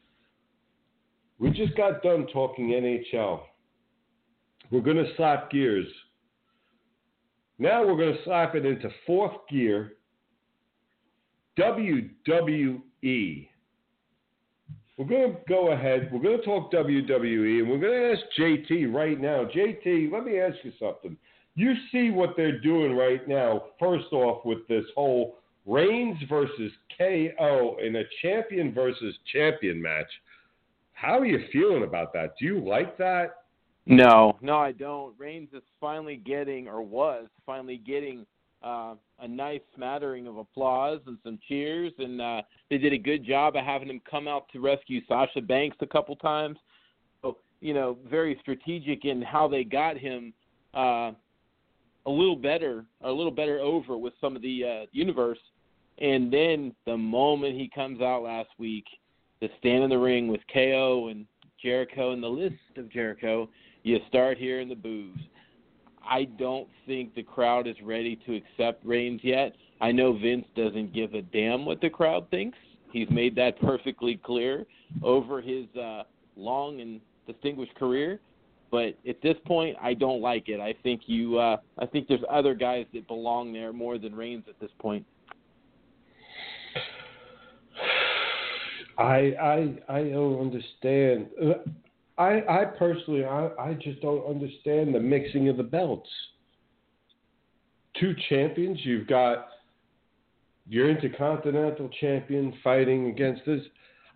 We just got done talking NHL. We're going to slap gears. Now we're going to slap it into fourth gear. WWE. We're going to go ahead. We're going to talk WWE, and we're going to ask JT right now. JT, let me ask you something. You see what they're doing right now, first off, with this whole Reigns versus KO in a champion versus champion match. How are you feeling about that? Do you like that? No, no, I don't. Reigns is finally getting, or was finally getting, uh, a nice smattering of applause and some cheers, and uh, they did a good job of having him come out to rescue Sasha Banks a couple times. So, you know, very strategic in how they got him uh, a little better, a little better over with some of the uh, universe. And then the moment he comes out last week to stand in the ring with KO and Jericho and the list of Jericho, you start hearing the boos. I don't think the crowd is ready to accept Reigns yet. I know Vince doesn't give a damn what the crowd thinks. He's made that perfectly clear over his uh, long and distinguished career. But at this point, I don't like it. I think you. Uh, I think there's other guys that belong there more than Reigns at this point. I I I don't understand. I I personally I I just don't understand the mixing of the belts. Two champions, you've got your intercontinental champion fighting against this.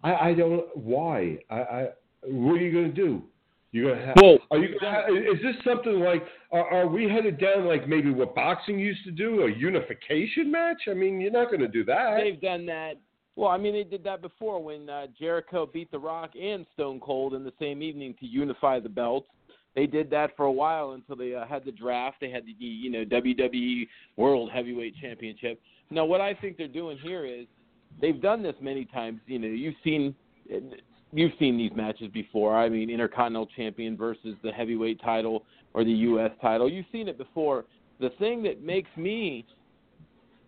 I I don't why I I what are you going to do? You're gonna have. Well, are you? Have, is this something like? Are, are we headed down like maybe what boxing used to do, a unification match? I mean, you're not going to do that. They've done that well, I mean, they did that before when uh, Jericho beat The Rock and Stone Cold in the same evening to unify the belts. They did that for a while until they uh, had the draft. They had the you know WWE World Heavyweight Championship. Now, what I think they're doing here is they've done this many times. You know, you've seen you've seen these matches before. I mean, Intercontinental Champion versus the heavyweight title or the U.S. title. You've seen it before. The thing that makes me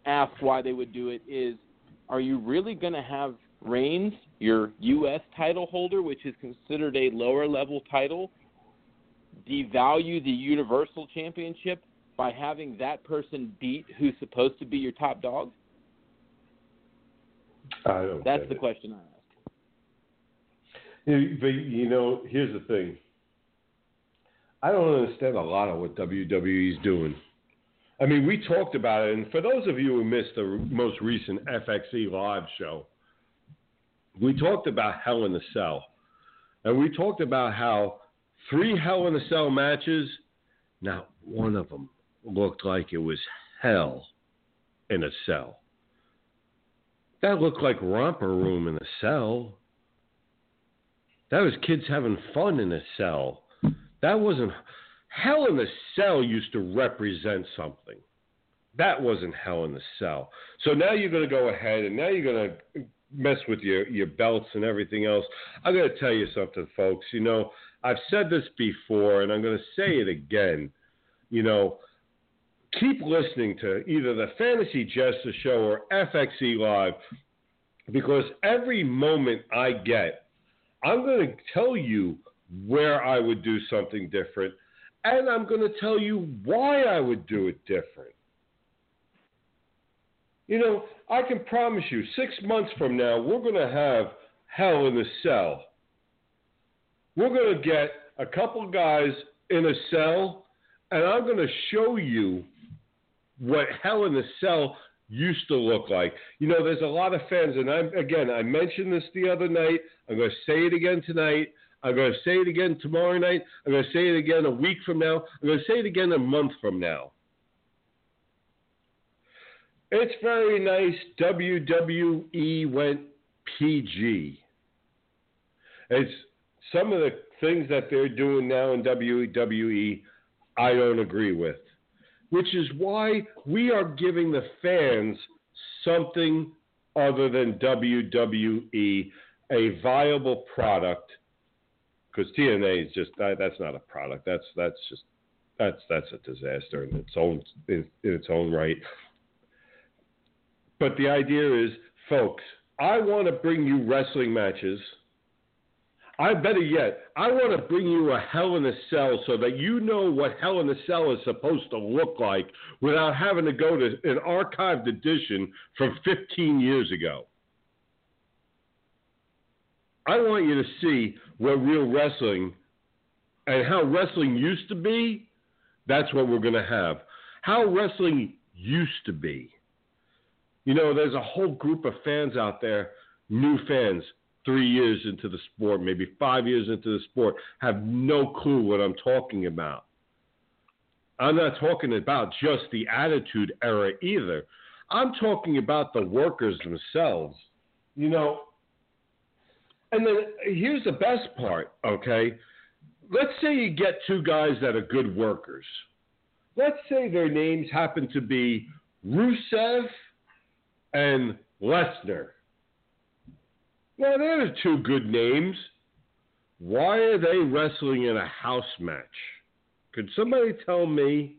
ask why they would do it is are you really going to have Reigns, your U.S. title holder, which is considered a lower level title, devalue the Universal Championship by having that person beat who's supposed to be your top dog? I don't That's the it. question I ask. but you know, here's the thing. I don't understand a lot of what WWE is doing. I mean, we talked about it, and for those of you who missed the most recent FXE live show, we talked about Hell in the Cell, and we talked about how three Hell in the Cell matches, not one of them looked like it was hell in a cell. That looked like romper room in a cell. That was kids having fun in a cell. That wasn't Hell in the Cell used to represent something. That wasn't Hell in the Cell. So now you're going to go ahead and now you're going to mess with your, your belts and everything else. I'm going to tell you something, folks. You know, I've said this before and I'm going to say it again. You know, keep listening to either the Fantasy Jester Show or FXE Live because every moment I get, I'm going to tell you where I would do something different and I'm going to tell you why I would do it different. You know, I can promise you, six months from now, we're going to have hell in a cell. We're going to get a couple guys in a cell, and I'm going to show you what hell in a cell used to look like. You know, there's a lot of fans, and I'm again, I mentioned this the other night. I'm going to say it again tonight. I'm going to say it again tomorrow night. I'm going to say it again a week from now. I'm going to say it again a month from now. It's very nice. WWE went PG. It's some of the things that they're doing now in WWE, I don't agree with. Which is why we are giving the fans something other than WWE, a viable product. Because TNA is just that, that's not a product. That's that's just that's that's a disaster in its own in, in its own right. But the idea is, folks, I want to bring you wrestling matches. I better yet, I want to bring you a Hell in a Cell so that you know what Hell in a Cell is supposed to look like without having to go to an archived edition from 15 years ago. I want you to see what real wrestling and how wrestling used to be. That's what we're going to have. How wrestling used to be. You know, there's a whole group of fans out there, new fans, three years into the sport, maybe five years into the sport, have no clue what I'm talking about. I'm not talking about just the attitude era either. I'm talking about the workers themselves. You know, and then here's the best part, okay? Let's say you get two guys that are good workers. Let's say their names happen to be Rusev and Lesnar. Now, they're the two good names. Why are they wrestling in a house match? Could somebody tell me?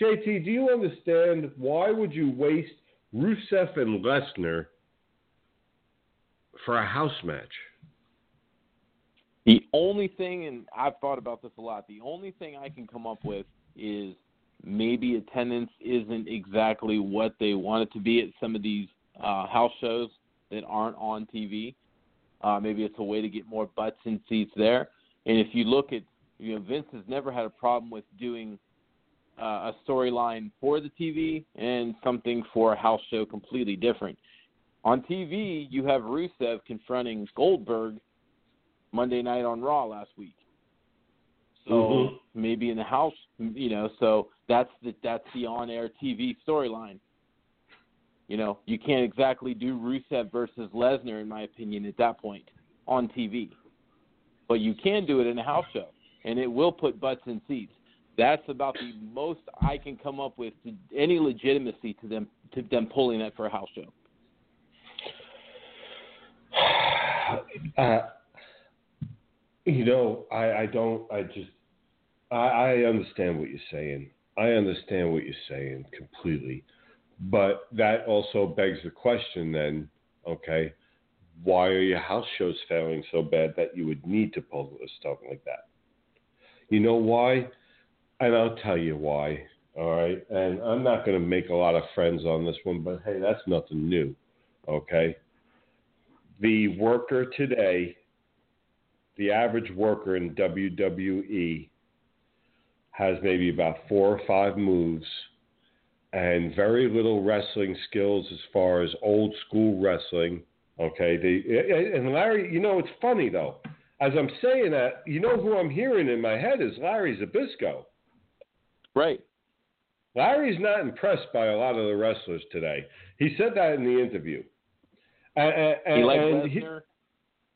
JT, do you understand why would you waste Rusev and Lesnar for a house match? The only thing, and I've thought about this a lot, the only thing I can come up with is maybe attendance isn't exactly what they want it to be at some of these uh, house shows that aren't on TV. Uh, maybe it's a way to get more butts in seats there. And if you look at, you know, Vince has never had a problem with doing uh, a storyline for the TV and something for a house show completely different. On TV, you have Rusev confronting Goldberg Monday night on Raw last week. So mm-hmm. maybe in the house, you know, so that's the that's the on-air TV storyline. You know, you can't exactly do Rusev versus Lesnar, in my opinion, at that point on TV. But you can do it in a house show, and it will put butts in seats. That's about the most I can come up with to any legitimacy to them to them pulling that for a house show. Uh, you know, I, I don't. I just. I, I understand what you're saying. I understand what you're saying completely, but that also begs the question. Then, okay, why are your house shows failing so bad that you would need to pull this stuff like that? You know why? And I'll tell you why. All right, and I'm not going to make a lot of friends on this one, but hey, that's nothing new. Okay, the worker today, the average worker in WWE, has maybe about four or five moves and very little wrestling skills as far as old school wrestling. Okay, they, and Larry, you know, it's funny though. As I'm saying that, you know who I'm hearing in my head is Larry Zbyszko. Right. Larry's not impressed by a lot of the wrestlers today. He said that in the interview. Uh, uh, and, uh, and, he liked Lesnar.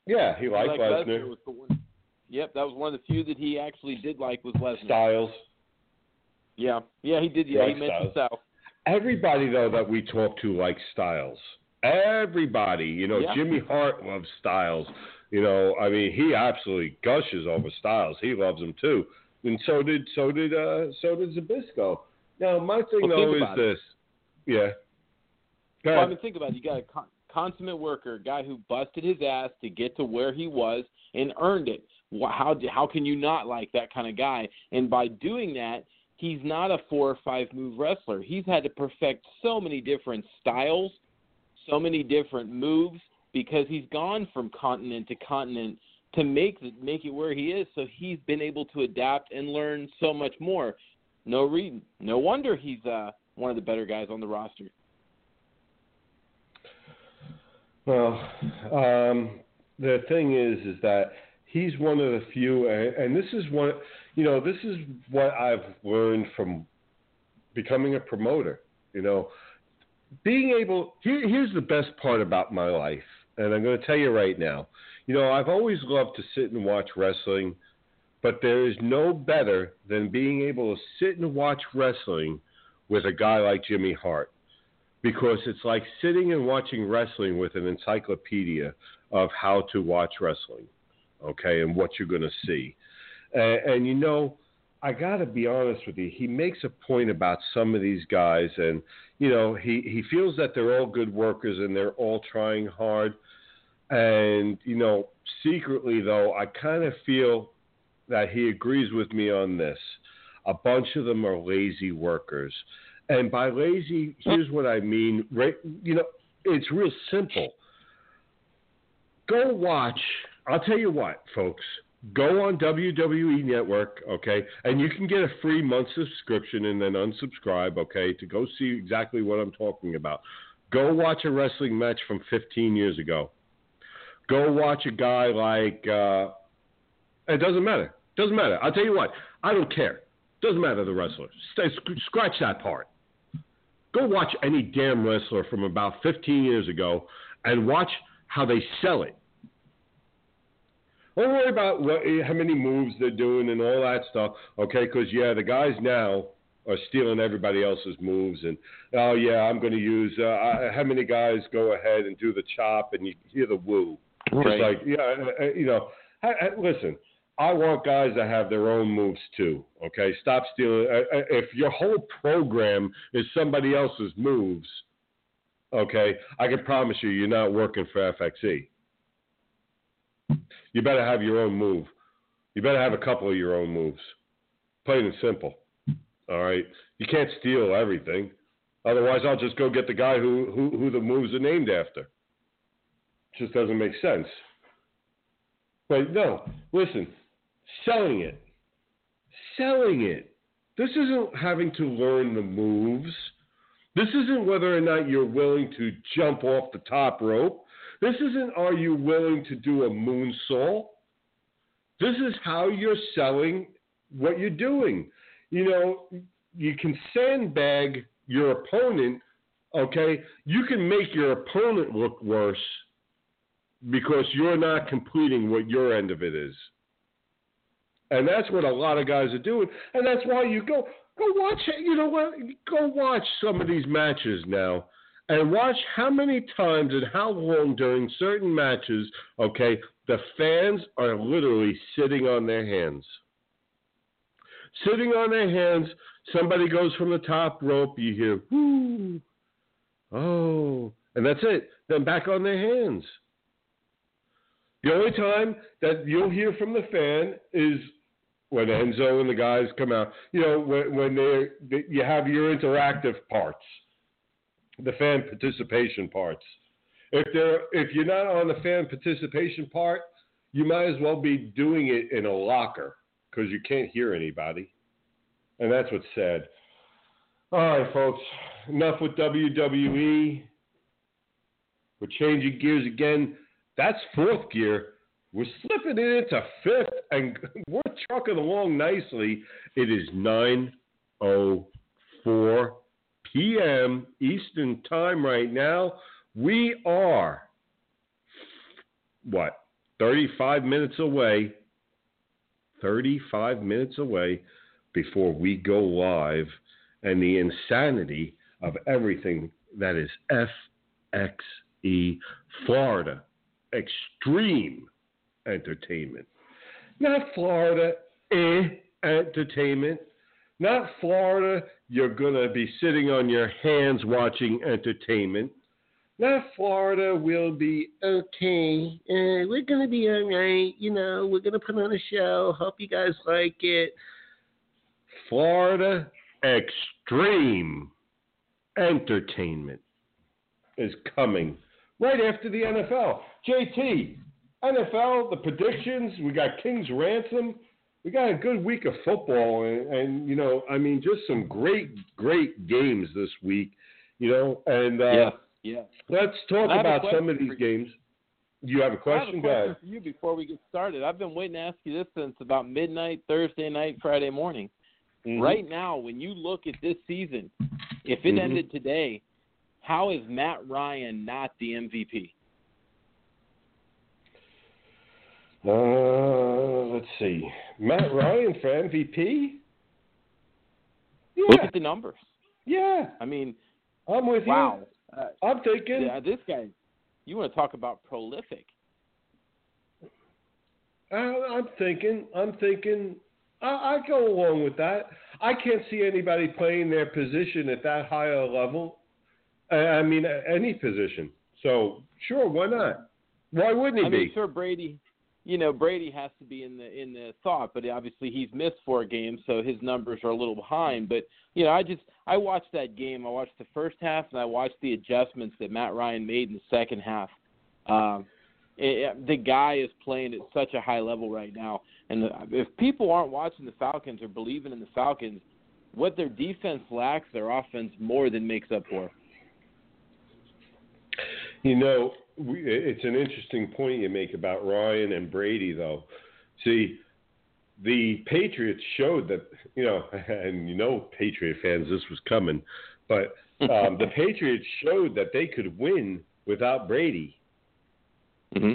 He, yeah, he, he liked, liked Lesnar. Lesnar was the one, yep, that was one of the few that he actually did like was Lesnar. Styles. Yeah, yeah, he did. Yeah, he, he mentioned Styles. Everybody though that we talk to likes Styles. Everybody, you know, yeah. Jimmy Hart loves Styles. You know, I mean, he absolutely gushes over Styles. He loves him too, and so did so did uh so did Zbyszko. Now, my thing well, though is this. It. Yeah. Well, I mean, think about it. You got a con- consummate worker, guy who busted his ass to get to where he was and earned it. How how can you not like that kind of guy? And by doing that, he's not a four or five move wrestler. He's had to perfect so many different styles, so many different moves because he's gone from continent to continent to make make it where he is. So he's been able to adapt and learn so much more. No reason, no wonder he's uh, one of the better guys on the roster. Well, um, the thing is, is that he's one of the few, and, and this is one, you know, this is what I've learned from becoming a promoter. You know, being able here, here's the best part about my life, and I'm going to tell you right now. You know, I've always loved to sit and watch wrestling, but there is no better than being able to sit and watch wrestling with a guy like Jimmy Hart because it's like sitting and watching wrestling with an encyclopedia of how to watch wrestling, okay, and what you're going to see. And, and you know, I got to be honest with you. He makes a point about some of these guys, and you know, he he feels that they're all good workers and they're all trying hard. And you know, secretly though, I kind of feel that he agrees with me on this. A bunch of them are lazy workers. And by lazy, here's what I mean. Right, you know, it's real simple. Go watch. I'll tell you what, folks. Go on WWE Network, okay, and you can get a free month subscription and then unsubscribe, okay, to go see exactly what I'm talking about. Go watch a wrestling match from 15 years ago. Go watch a guy like. Uh, it doesn't matter. Doesn't matter. I'll tell you what. I don't care. Doesn't matter the wrestler. Stay, scratch that part. Go watch any damn wrestler from about 15 years ago and watch how they sell it. Don't worry about what, how many moves they're doing and all that stuff, okay? Because, yeah, the guys now are stealing everybody else's moves. And, oh, yeah, I'm going to use, uh, I, how many guys go ahead and do the chop and you hear the woo? Right. Just like, yeah, uh, uh, you know, I, I, listen, I want guys that have their own moves too. Okay, stop stealing. Uh, uh, if your whole program is somebody else's moves, okay, I can promise you, you're not working for FXE. You better have your own move. You better have a couple of your own moves. Plain and simple. All right, you can't steal everything. Otherwise, I'll just go get the guy who who, who the moves are named after. Just doesn't make sense. But no, listen, selling it. Selling it. This isn't having to learn the moves. This isn't whether or not you're willing to jump off the top rope. This isn't are you willing to do a moonsault. This is how you're selling what you're doing. You know, you can sandbag your opponent, okay? You can make your opponent look worse because you're not completing what your end of it is. And that's what a lot of guys are doing. And that's why you go go watch you know what go watch some of these matches now and watch how many times and how long during certain matches, okay, the fans are literally sitting on their hands. Sitting on their hands, somebody goes from the top rope, you hear, whoo, oh, and that's it. Then back on their hands. The only time that you'll hear from the fan is when Enzo and the guys come out. You know, when, when they, you have your interactive parts, the fan participation parts. If they're if you're not on the fan participation part, you might as well be doing it in a locker because you can't hear anybody, and that's what's sad. All right, folks. Enough with WWE. We're changing gears again. That's fourth gear. We're slipping it into fifth, and we're trucking along nicely. It is 9.04 p.m. Eastern Time right now. We are, what, 35 minutes away, 35 minutes away before we go live, and the insanity of everything that is FXE Florida Extreme Entertainment. Not Florida eh, Entertainment. Not Florida, you're going to be sitting on your hands watching entertainment. Not Florida, we'll be okay. Uh, we're going to be all right. You know, we're going to put on a show. Hope you guys like it. Florida Extreme Entertainment is coming right after the NFL. JT, NFL, the predictions, we got King's Ransom. We got a good week of football, and, and you know, I mean, just some great, great games this week. You know, and uh, yeah, yeah. Let's talk about some of these games. You have a question, I have a guys? for you before we get started. I've been waiting to ask you this since about midnight Thursday night, Friday morning. Mm-hmm. Right now, when you look at this season, If it Mhm. ended today, how is Matt Ryan not the MVP? Uh, let's see. Matt Ryan for MVP? Yeah, Look at the numbers. yeah. I mean, I'm with wow. Uh, you. I'm thinking. yeah, this guy. You want to talk about prolific? I, I'm thinking. I'm thinking. I, I go along with that. I can't see anybody playing their position at that higher level. I, I mean, any position. So sure, why not? Why wouldn't he I mean, be? sure, Brady. You know, Brady has to be in the in the thought, but obviously he's missed four games, so his numbers are a little behind. But you know, I just I watched that game. I watched the first half, and I watched the adjustments that Matt Ryan made in the second half. Um, it, the guy is playing at such a high level right now, and the, if people aren't watching the Falcons or believing in the Falcons, what their defense lacks, their offense more than makes up for. You know, we, it's an interesting point you make about Ryan and Brady, though. See, the Patriots showed that, you know, and you know, Patriot fans, this was coming, but um, the Patriots showed that they could win without Brady. mm-hmm.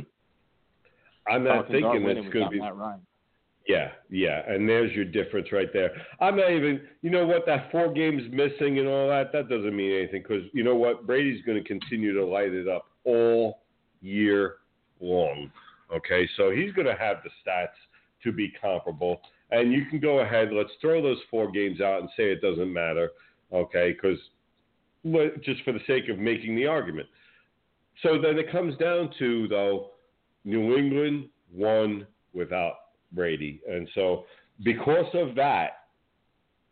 I'm not Falcons thinking that's going to be. Yeah, yeah, and there's your difference right there. I'm not even, you know what, that four games missing and all that, that doesn't mean anything because you know what, Brady's going to continue to light it up all year long. Okay, so he's going to have the stats to be comparable, and you can go ahead. Let's throw those four games out and say it doesn't matter. Okay, because just for the sake of making the argument. So then it comes down to though, New England won without Brady. And so, because of that,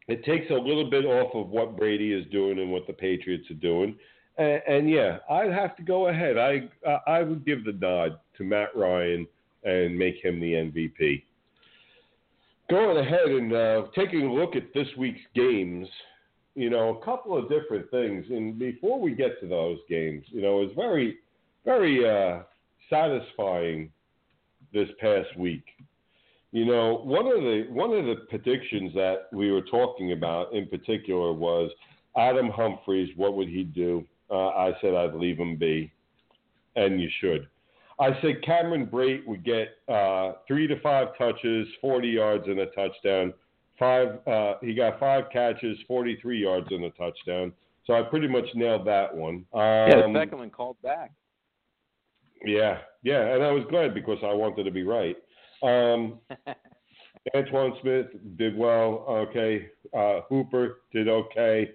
it takes a little bit off of what Brady is doing and what the Patriots are doing. And, yeah, I'd have to go ahead. I I would give the nod to Matt Ryan and make him the MVP. Going ahead and uh, taking a look at this week's games, you know, a couple of different things. And before we get to those games, you know, it's very, very uh, satisfying this past week. You know, one of the one of the predictions that we were talking about in particular was Adam Humphreys. What would he do? Uh, I said I'd leave him be, and you should. I said Cameron Brate would get uh, three to five touches, 40 yards, and a touchdown. Five, uh, he got five catches, 43 yards, and a touchdown. So I pretty much nailed that one. Um, Yeah, the second one called back. yeah, yeah, and I was glad because I wanted to be right. Um, Antoine Smith did well. Okay, uh, Hooper did okay.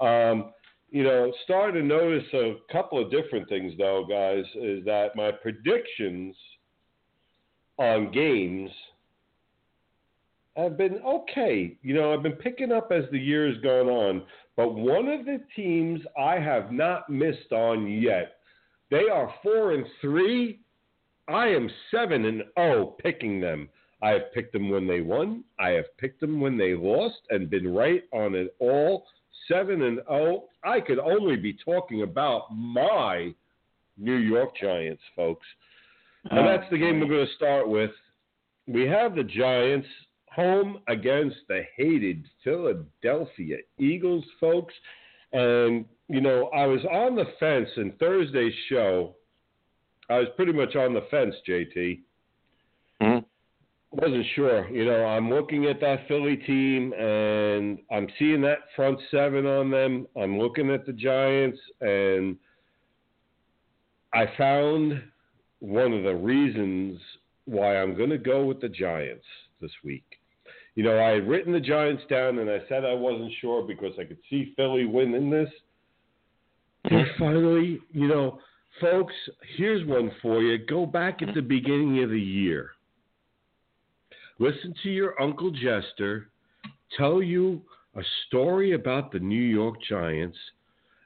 Um, you know, started to notice a couple of different things though, guys. Is that my predictions on games have been okay. You know, I've been picking up as the year has gone on, but one of the teams I have not missed on yet. They are four and three. I am seven and oh picking them. I have picked them when they won. I have picked them when they lost and been right on it all. Seven and oh. I could only be talking about my New York Giants, folks. And that's the game we're going to start with. We have the Giants home against the hated Philadelphia Eagles, folks. And, you know, I was on the fence in Thursday's show. I was pretty much on the fence, JT. Mhm. Wasn't sure. You know, I'm looking at that Philly team and I'm seeing that front seven on them. I'm looking at the Giants and I found one of the reasons why I'm going to go with the Giants this week. You know, I had written the Giants down and I said I wasn't sure because I could see Philly winning this. But mm-hmm. finally, you know, folks, here's one for you. Go back at the beginning of the year. Listen to your Uncle Jester tell you a story about the New York Giants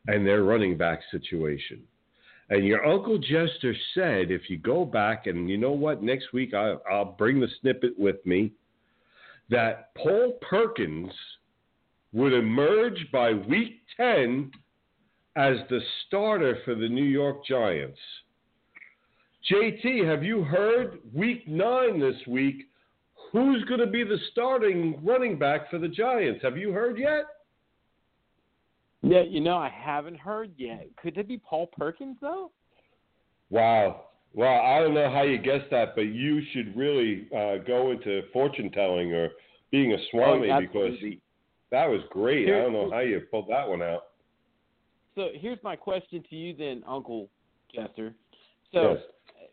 and their running back situation. And your Uncle Jester said, if you go back, and you know what, next week I, I'll bring the snippet with me, that Paul Perkins would emerge by week 10 as the starter for the New York Giants. JT, have you heard week nine this week? Who's going to be the starting running back for the Giants? Have you heard yet? Yeah, you know, I haven't heard yet. Could it be Paul Perkins though? Wow. Well, I don't know how you guessed that, but you should really uh, go into fortune telling or being a swami oh, because that was great. Here- I don't know how you pulled that one out. So here's my question to you then, Uncle Jester. So yes.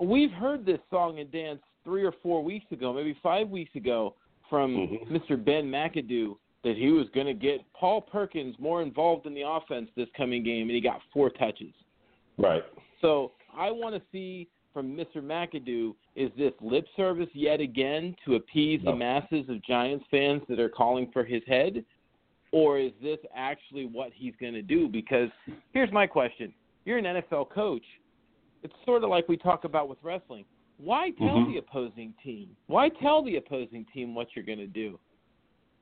we've heard this song and dance three or four weeks ago, maybe five weeks ago, from Mhm. Mr. Ben McAdoo that he was going to get Paul Perkins more involved in the offense this coming game, and he got four touches. Right. So I want to see from Mr. McAdoo is this lip service yet again to appease No. the masses of Giants fans that are calling for his head? Or is this actually what he's going to do? Because here's my question you're an NFL coach. It's sort of like we talk about with wrestling. Why tell Mhm. the opposing team? Why tell the opposing team what you're going to do?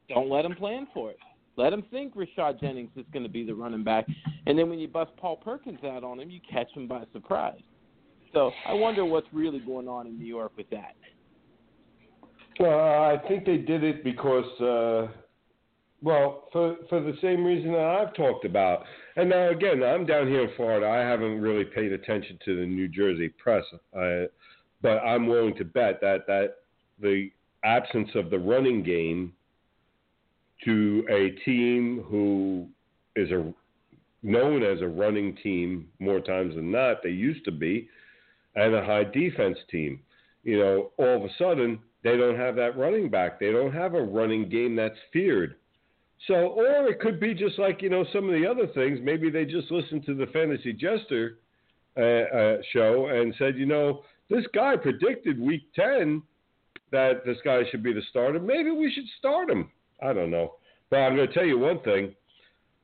Don't let them plan for it. Let them think Rashad Jennings is going to be the running back, and then when you bust Paul Perkins out on him, you catch him by surprise. So I wonder what's really going on in New York with that. Well, I think they did it because, uh, well, for for the same reason that I've talked about. And now again, I'm down here in Florida. I haven't really paid attention to the New Jersey press, uh, but I'm willing to bet that that the absence of the running game to a team who is a known as a running team more times than not, they used to be, and a high defense team. You know, all of a sudden they don't have that running back. They don't have a running game that's feared. So, or it could be just like you know some of the other things. Maybe they just listened to the Fantasy Jester uh, uh, show and said, you know, this guy predicted Week Ten that this guy should be the starter. Maybe we should start him. I don't know, but I'm going to tell you one thing.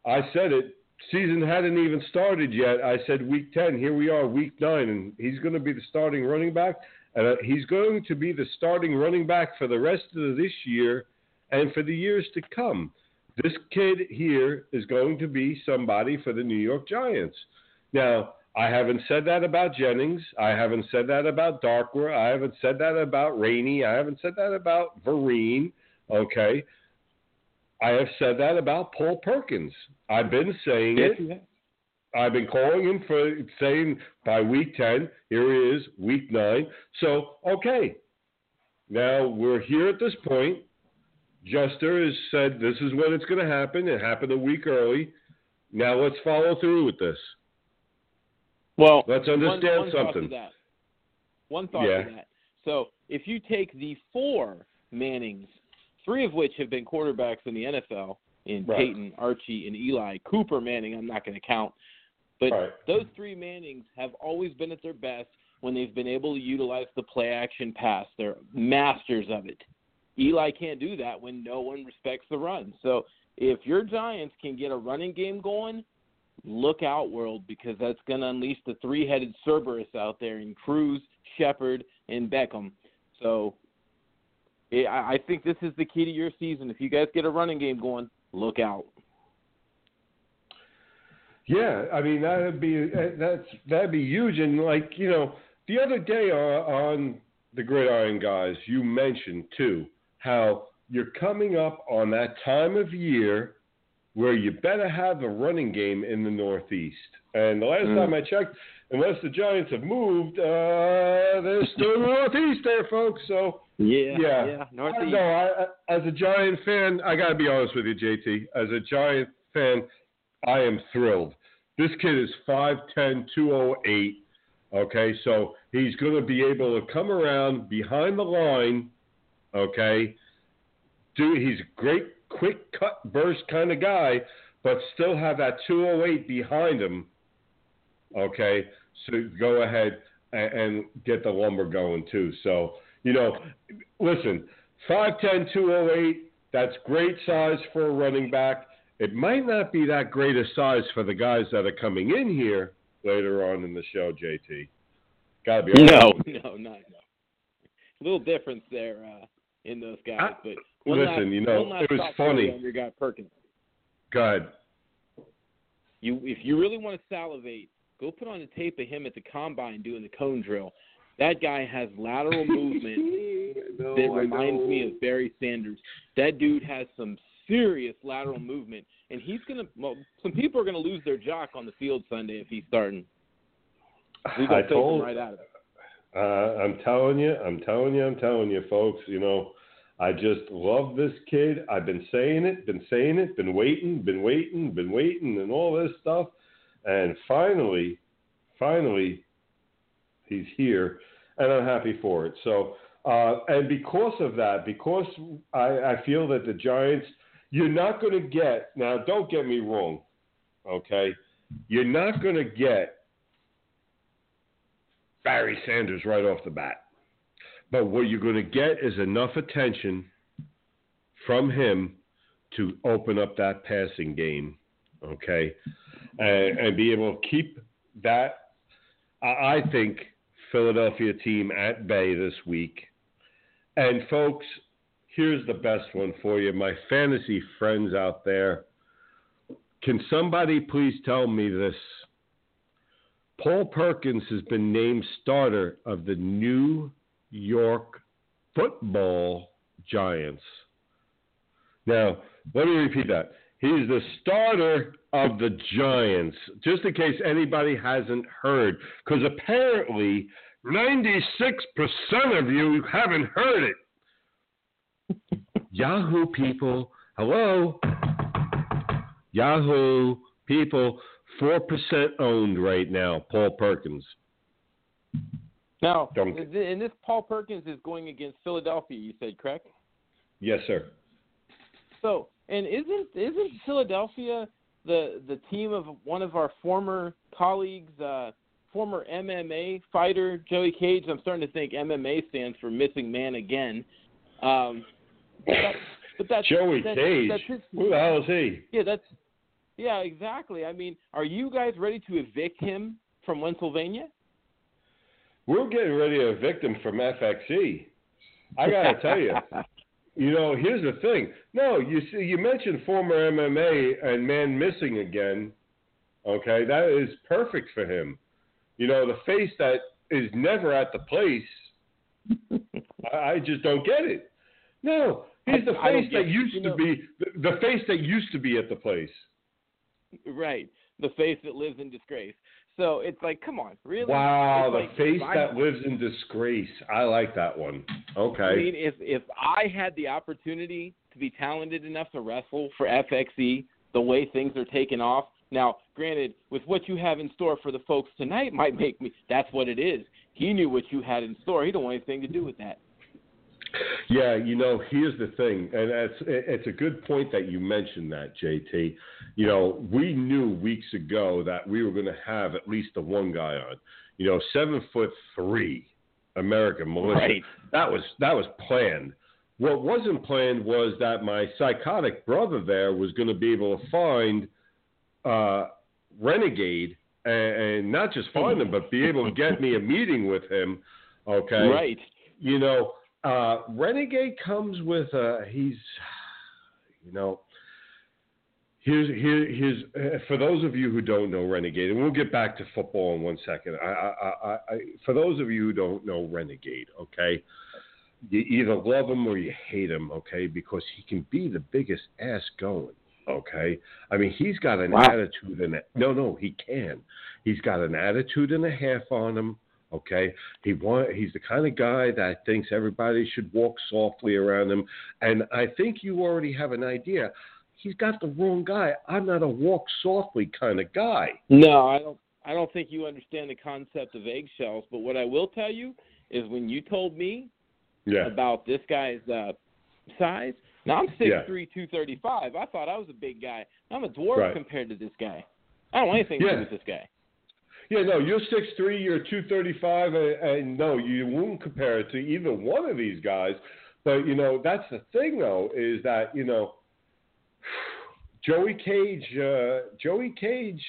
I said it. Season hadn't even started yet. I said Week Ten. Here we are, Week Nine, and he's going to be the starting running back, and uh, he's going to be the starting running back for the rest of this year and for the years to come. This kid here is going to be somebody for the New York Giants. Now, I haven't said that about Jennings. I haven't said that about Darkwa. I haven't said that about Rainey. I haven't said that about Vereen. Okay. I have said that about Paul Perkins. I've been saying it. I've been calling him for saying by week 10, here he is, week 9. So, okay. Now we're here at this point. Jester has said this is when it's going to happen. It happened a week early. Now let's follow through with this. Well, Let's understand one thought to something. that. One thought Yeah. to that. So if you take the four Mannings, three of which have been quarterbacks in the NFL, in Right. Peyton, Archie, and Eli, Cooper Manning, I'm not going to count, but Right. those three Mannings have always been at their best when they've been able to utilize the play action pass. They're masters of it. Eli can't do that when no one respects the run. So if your Giants can get a running game going, look out, world, because that's going to unleash the three-headed Cerberus out there in Cruz, Shepard, and Beckham. So eh, I think this is the key to your season. If you guys get a running game going, look out. Yeah, I mean that'd be that's that'd be huge. And like you know, the other day on the Gridiron Guys, you mentioned too how you're coming up on that time of year where you better have a running game in the Northeast. And the last Mm. time I checked, unless the Giants have moved, uh, they're still in the Northeast there, folks. So Yeah, Yeah. Northeast. no, I, I, as a Giant fan, I got to be honest with you, JT. As a Giant fan, I am thrilled. This kid is 5'10", 208. Okay, so he's going to be able to come around behind the line. Okay, do he's a great quick cut burst kind of guy, but still have that 208 behind him. Okay, so go ahead and, and get the lumber going too. So you know, listen, 5'10", 208, that's great size for a running back. It might not be that great a size for the guys that are coming in here later on in the show, JT. Gotta be honest No, no, not no. A little difference there uh, in those guys, I- but one listen, last, you know, it was thought for you funny. on your guy Perkins. Go ahead. You, if you really want to salivate, go put on the tape of him at the combine doing the cone drill. That guy has lateral movement No, that reminds me of Barry Sanders. That dude has some serious lateral movement, and he's gonna. Well, some people are gonna lose their jock on the field Sunday if he's starting. I told, right out of it. Uh, I'm telling you, I'm telling you, I'm telling you, folks. You know, I just love this kid. I've been saying it, been saying it, been waiting, been waiting, been waiting, and all this stuff. And finally, finally, he's here, and I'm happy for it. So, uh, and because of that, because I, I feel that the Giants, you're not going to get now. Don't get me wrong, okay? You're not going to get Barry Sanders right off the bat. But what you're going to get is enough attention from him to open up that passing game, okay, and, and be able to keep that. I I think Philadelphia team at bay this week. And folks, here's the best one for you, my fantasy friends out there. Can somebody please tell me this? Paul Perkins has been named starter of the New York Football Giants. Now, let me repeat that. He's the starter of the Giants, just in case anybody hasn't heard, because apparently 96% of you haven't heard it. Yahoo people, hello? Yahoo people, 4% owned right now, Paul Perkins. Now, Don't- and this Paul Perkins is going against Philadelphia. You said correct? Yes, sir. So, and isn't isn't Philadelphia the the team of one of our former colleagues, uh, former MMA fighter Joey Cage? I'm starting to think MMA stands for missing man again. Um, but, that, but that's Joey that's, Cage. That's his, Who the hell is he? yeah, that's yeah, exactly. I mean, are you guys ready to evict him from Pennsylvania? We're getting ready to evict him from FXE. I got to tell you, you know, here's the thing. No, you see, you mentioned former MMA and man missing again. Okay, that is perfect for him. You know, the face that is never at the place. I, I just don't get it. No, he's the I- I face get that it. used You to know- be the, the face that used to be at the place. right, the face that lives in disgrace. So it's like, come on, really? Wow, It's the face I- that lives in disgrace. I like that one. Okay. I mean, if if I had the opportunity to be talented enough to wrestle for FXE, the way things are taking off. Now, granted, with what you have in store for the folks tonight, might make me. That's what it is. He knew what you had in store. He don't want anything to do with that. Yeah, you know, here's the thing, and it's it's a good point that you mentioned that, JT. You know, we knew weeks ago that we were going to have at least the one guy on. You know, seven foot three, American militia. Right. That was that was planned. What wasn't planned was that my psychotic brother there was going to be able to find uh, Renegade and, and not just find him, but be able to get me a meeting with him. Okay. Right. You know, uh, Renegade comes with uh, he's, you know, here's here here's uh, for those of you who don't know Renegade, and we'll get back to football in one second. I, I, I, I for those of you who don't know Renegade, okay, you either love him or you hate him, okay, because he can be the biggest ass going. Okay, I mean he's got an Wow. attitude and no, no, he can. He's got an attitude and a half on him. Okay, he want he's the kind of guy that thinks everybody should walk softly around him, and I think you already have an idea. He's got the wrong guy. I'm not a walk softly kind of guy. No, I don't. I don't think you understand the concept of eggshells. But what I will tell you is, when you told me Yeah, about this guy's uh, size. Now I'm six Yeah. three, two thirty five. I thought I was a big guy. I'm a dwarf Right. compared to this guy. I don't want anything to Yeah. do with this guy. Yeah. No, you're six three. You're two thirty five, and, and no, you won't compare it to either one of these guys. But you know that's the thing, though, is that you know Joey Cage. Uh, Joey Cage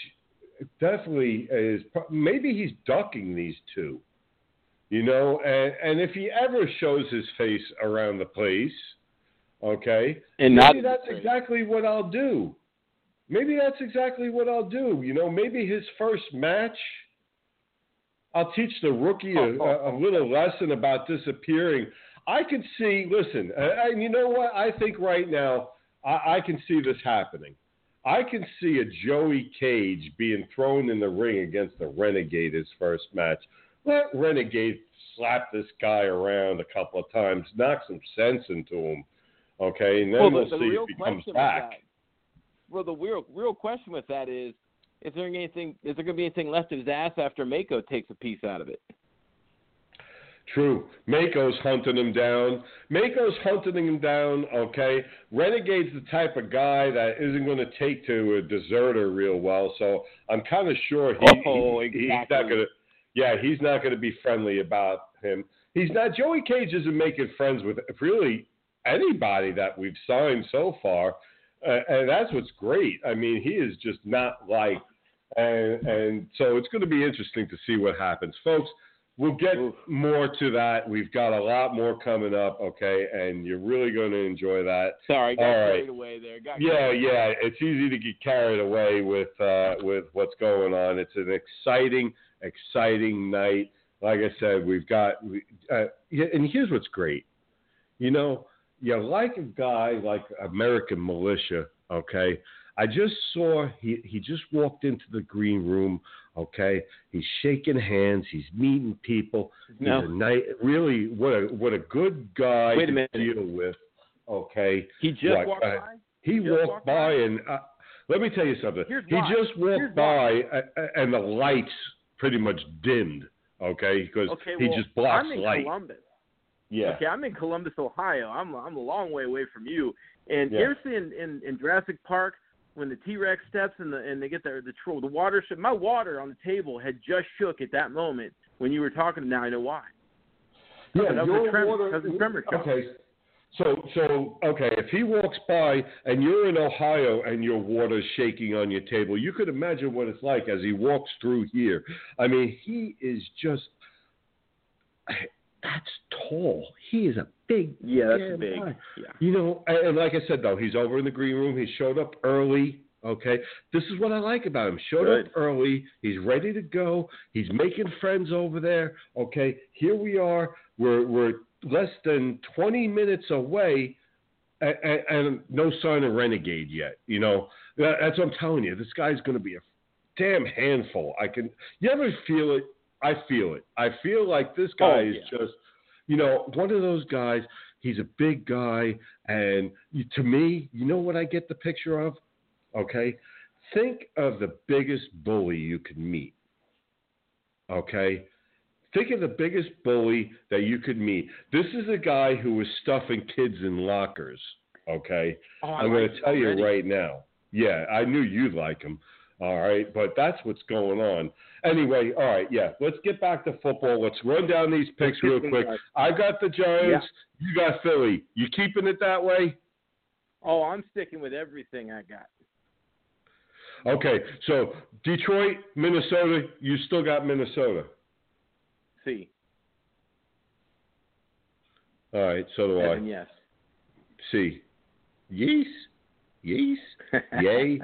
definitely is. Maybe he's ducking these two. You know, and, and if he ever shows his face around the place, okay, And not maybe that's exactly what I'll do. Maybe that's exactly what I'll do. You know, maybe his first match, I'll teach the rookie a, a, little lesson about disappearing. I could see. Listen, and you know what? I think right now, I, I can see this happening. I can see a Joey Cage being thrown in the ring against the Renegade his first match. Let Renegade slap this guy around a couple of times, knock some sense into him, okay, and then well, we'll the, the see real if he comes back. Well, the real real question with that is, is there anything? Is there going to be anything left of his ass after Mako takes a piece out of it? True. Mako's hunting him down. Mako's hunting him down, okay? Renegade's the type of guy that isn't going to take to a deserter real well, so I'm kind of sure he, Oh, he- he's not going to. Yeah, he's not going to be friendly about him. He's not. Joey Cage isn't making friends with really anybody that we've signed so far, uh, and that's what's great. I mean, he is just not like, and and so it's going to be interesting to see what happens, folks. We'll get Oof. more to that. We've got a lot more coming up, okay, and you're really going to enjoy that. Sorry, got All right. carried away there. Got Yeah, yeah, it's easy to get carried away with uh, with what's going on. It's an exciting, exciting night. Like I said, we've got, we- uh, yeah, and here's what's great. You know, you like a guy like American Militia, okay? I just saw he he just walked into the green room, okay? He's shaking hands, he's meeting people. He's No. a night, really what a what a good guy Wait a to minute. deal with. Okay, He just Like, walked uh, by. he Just walked walked by by? and uh, let me tell you something. Here's he why. just walked Here's by uh, uh, and the lights pretty much dimmed. Okay, because Okay, he well, just blocks I'm in light. Columbus. Yeah. Okay, I'm in Columbus, Ohio. I'm I'm a long way away from you. And Yeah. you ever see in, in, in Jurassic Park when the T Rex steps and the and they get their the tro- the water my water on the table had just shook at that moment when you were talking. To now I know why. Yeah, was your tremor- water. tremor. Okay, so so okay, if he walks by and you're in Ohio and your water's shaking on your table, you could imagine what it's like as he walks through here. I mean, he is just that's tall. He is a big. Yeah, that's big. guy. Yeah. You know, and, and like I said though, he's over in the green room. He showed up early. Okay, this is what I like about him. Showed up early. He's ready to go. He's making friends over there. Okay, here we are. We're we're less than 20 minutes away, and, and, and no sign of renegade yet. You know, That- that's what I'm telling you. This guy's going to be a damn handful. I can. You ever feel it? I feel it. I feel like this guy Oh, is yeah. just, you know, one of those guys. He's a big guy, and you, to me, you know what I get the picture of? Okay, think of the biggest bully you could meet. Okay, think of the biggest bully that you could meet. This is a guy who was stuffing kids in lockers. Okay, Oh, I'm going to tell you right now. Yeah, I knew you'd like him. All right, but that's what's going on. Anyway, all right, yeah. Let's get back to football. Let's run down these picks real quick. I got the Giants. You got Philly. You keeping it that way? Oh, I'm sticking with everything I got. Okay, so Detroit, Minnesota. You still got Minnesota. See, All right, so do Evan, I. yes. See, yes, yes, yay,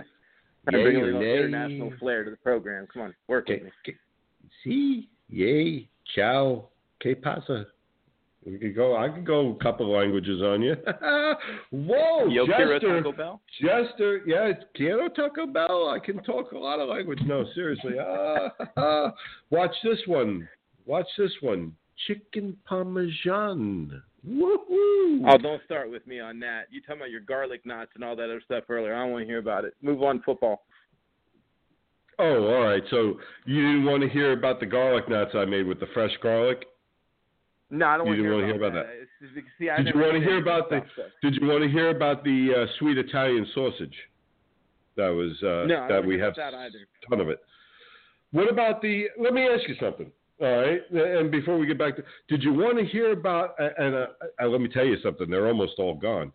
yay bringing a or little nay. international flair to the program. Come on, work with Que, me. que, see, yay, ciao, que pasa? We could go. I could go a couple languages on you. Whoa, Yo quiero Jester, Taco Bell. Jester, yeah, quiero Taco Bell. I can talk a lot of language. No, seriously. Ah, watch this one. Watch this one. Chicken parmesan. Woohoo! Oh, don't start with me on that. You talking about your garlic knots and all that other stuff earlier. I don't want to hear about it. Move on, football. Oh, all right. So you didn't want to hear about the garlic knots I made with the fresh garlic? No, I don't want to hear, hear about that. It's just see, Did you wanna hear about the- stuff. Did you want to hear about the uh, sweet Italian sausage? That was uh, No, I that don't we hear have that either. a ton of it. What about the? Let me ask you something. All right, and before we get back to, did you want to hear about? And uh, uh, let me tell you something. They're almost all gone.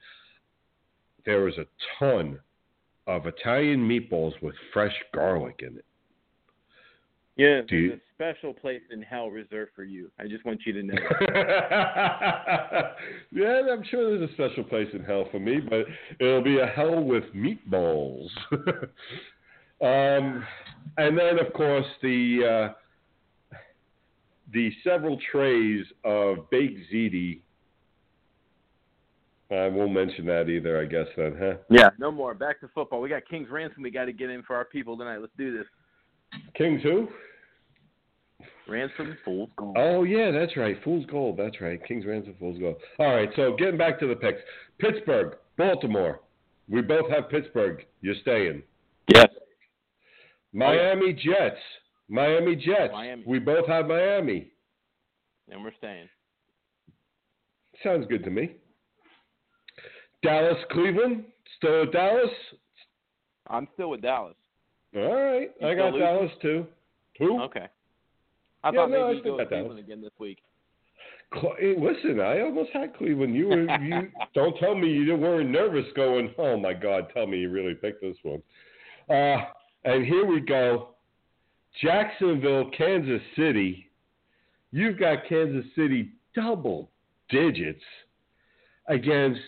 There was a ton of Italian meatballs with fresh garlic in it. Yeah, Do you- there's a special place in hell reserved for you. I just want you to know. yeah, I'm sure there's a special place in hell for me, but it'll be a hell with meatballs. um, and then, of course, the uh, the several trays of baked ziti I won't mention that either. I guess then, huh? Yeah, no more. Back to football. We got King's Ransom. We got to get in for our people tonight. Let's do this. Kings who? Ransom, Fool's Gold. Oh yeah, that's right. Fool's Gold. That's right. Kings Ransom, Fool's Gold. All right. So getting back to the picks, Pittsburgh, Baltimore. We both have Pittsburgh. You're staying. Yes. Miami Jets. Miami Jets. Miami. We both have Miami. And we're staying. Sounds good to me. Dallas, Cleveland. Still at Dallas. I'm still with Dallas. All right. You I got losing? Dallas too. Who? Okay. I Yeah, thought no, I maybe you'd still go with Dallas. Cleveland again this week. Listen, I almost had Cleveland. You were you don't tell me you weren't nervous going, oh my God, tell me you really picked this one. Uh, and here we go. Jacksonville, Kansas City. You've got Kansas City double digits against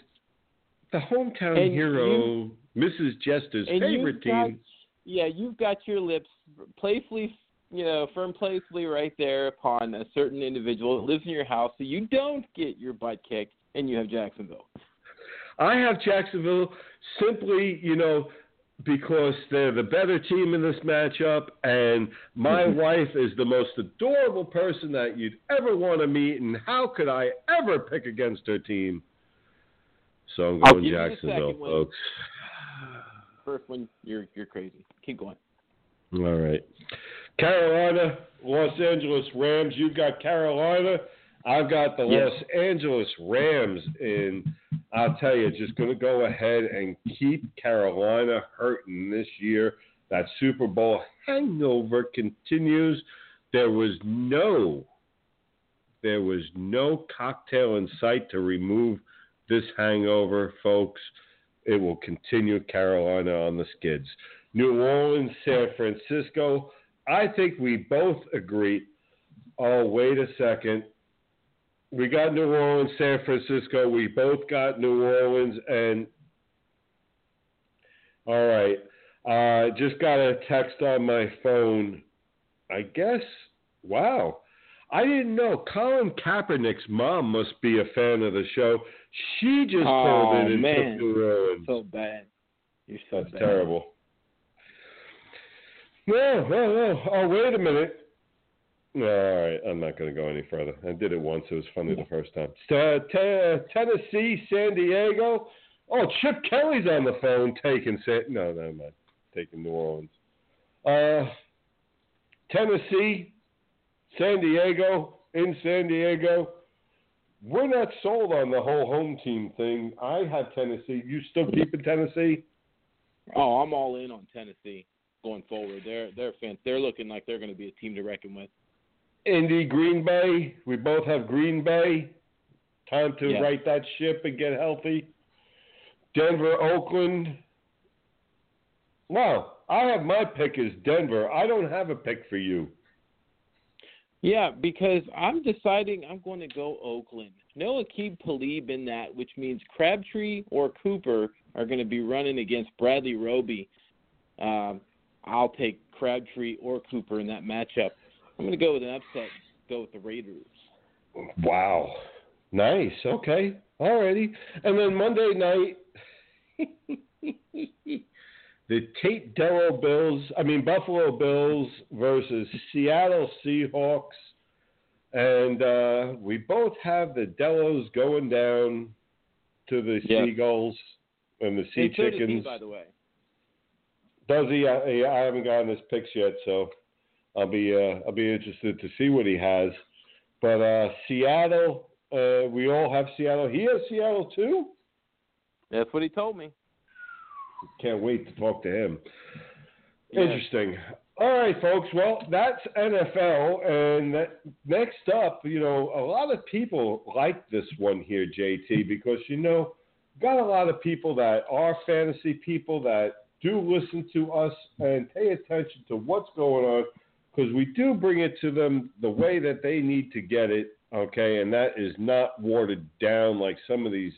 the hometown And hero, Mrs. Jester's favorite got, team. yeah, you've got your lips playfully, you know, firm playfully right there upon a certain individual that lives in your house, so you don't get your butt kicked, and you have Jacksonville. I have Jacksonville simply, you know, because they're the better team in this matchup, and my mm-hmm. wife is the most adorable person that you'd ever want to meet, and how could I ever pick against her team? So I'm going give you the Jacksonville, folks. First one, you're you're crazy. Keep going. All right. Carolina, Los Angeles Rams. You've got Carolina. I've got the Yes. Los Angeles Rams in. I'll tell you, just going to go ahead and keep Carolina hurting this year. That Super Bowl hangover continues. There was no, there was no cocktail in sight to remove this hangover, folks. It will continue Carolina on the skids. New Orleans, San Francisco. I think we both agree. Oh, wait a second. We got New Orleans, San Francisco. We both got New Orleans, and all right. Uh, just got a text on my phone. I guess. Wow. I didn't know. Colin Kaepernick's mom must be a fan of the show. She just Oh, pulled it and man. took New Orleans. So bad. You're so That's bad. terrible. No, no, no. Oh, wait a minute. All right, I'm not going to go any further. I did it once. It was funny the first time. Uh, te- Tennessee, San Diego. Oh, Chip Kelly's on the phone taking San. No, no, not taking New Orleans. Uh, Tennessee, San Diego, in San Diego. We're not sold on the whole home team thing. I have Tennessee. You still keeping Tennessee? Oh, I'm all in on Tennessee going forward. They're they're fan- they're looking like they're going to be a team to reckon with. Indy, Green Bay. We both have Green Bay. Time to Yeah. right that ship and get healthy. Denver, Oakland. Wow, I have my pick as Denver. I don't have a pick for you. Yeah, because I'm deciding I'm going to go Oakland. No Aqib Talib in that, which means Crabtree or Cooper are going to be running against Bradley Roby. Um, I'll take Crabtree or Cooper in that matchup. I'm going to go with an upset. Go with the Raiders. Wow. Nice. Okay. Alrighty. And then Monday night, the Tate Dello Bills, I mean Buffalo Bills versus Seattle Seahawks. And uh, we both have the Dellos going down to the Yes. Seagulls and the Sea and so does he, Chickens. by the way. Does he? I, I haven't gotten his picks yet, so I'll be uh, I'll be interested to see what he has. But uh, Seattle, uh, we all have Seattle. He has Seattle too. That's what he told me. Can't wait to talk to him. Yeah. Interesting. All right, folks. Well, that's NFL, and that, next up, you know, a lot of people like this one here, JT, because you know, got a lot of people that are fantasy people that do listen to us and pay attention to what's going on, because we do bring it to them the way that they need to get it. Okay, and that is not watered down like some of these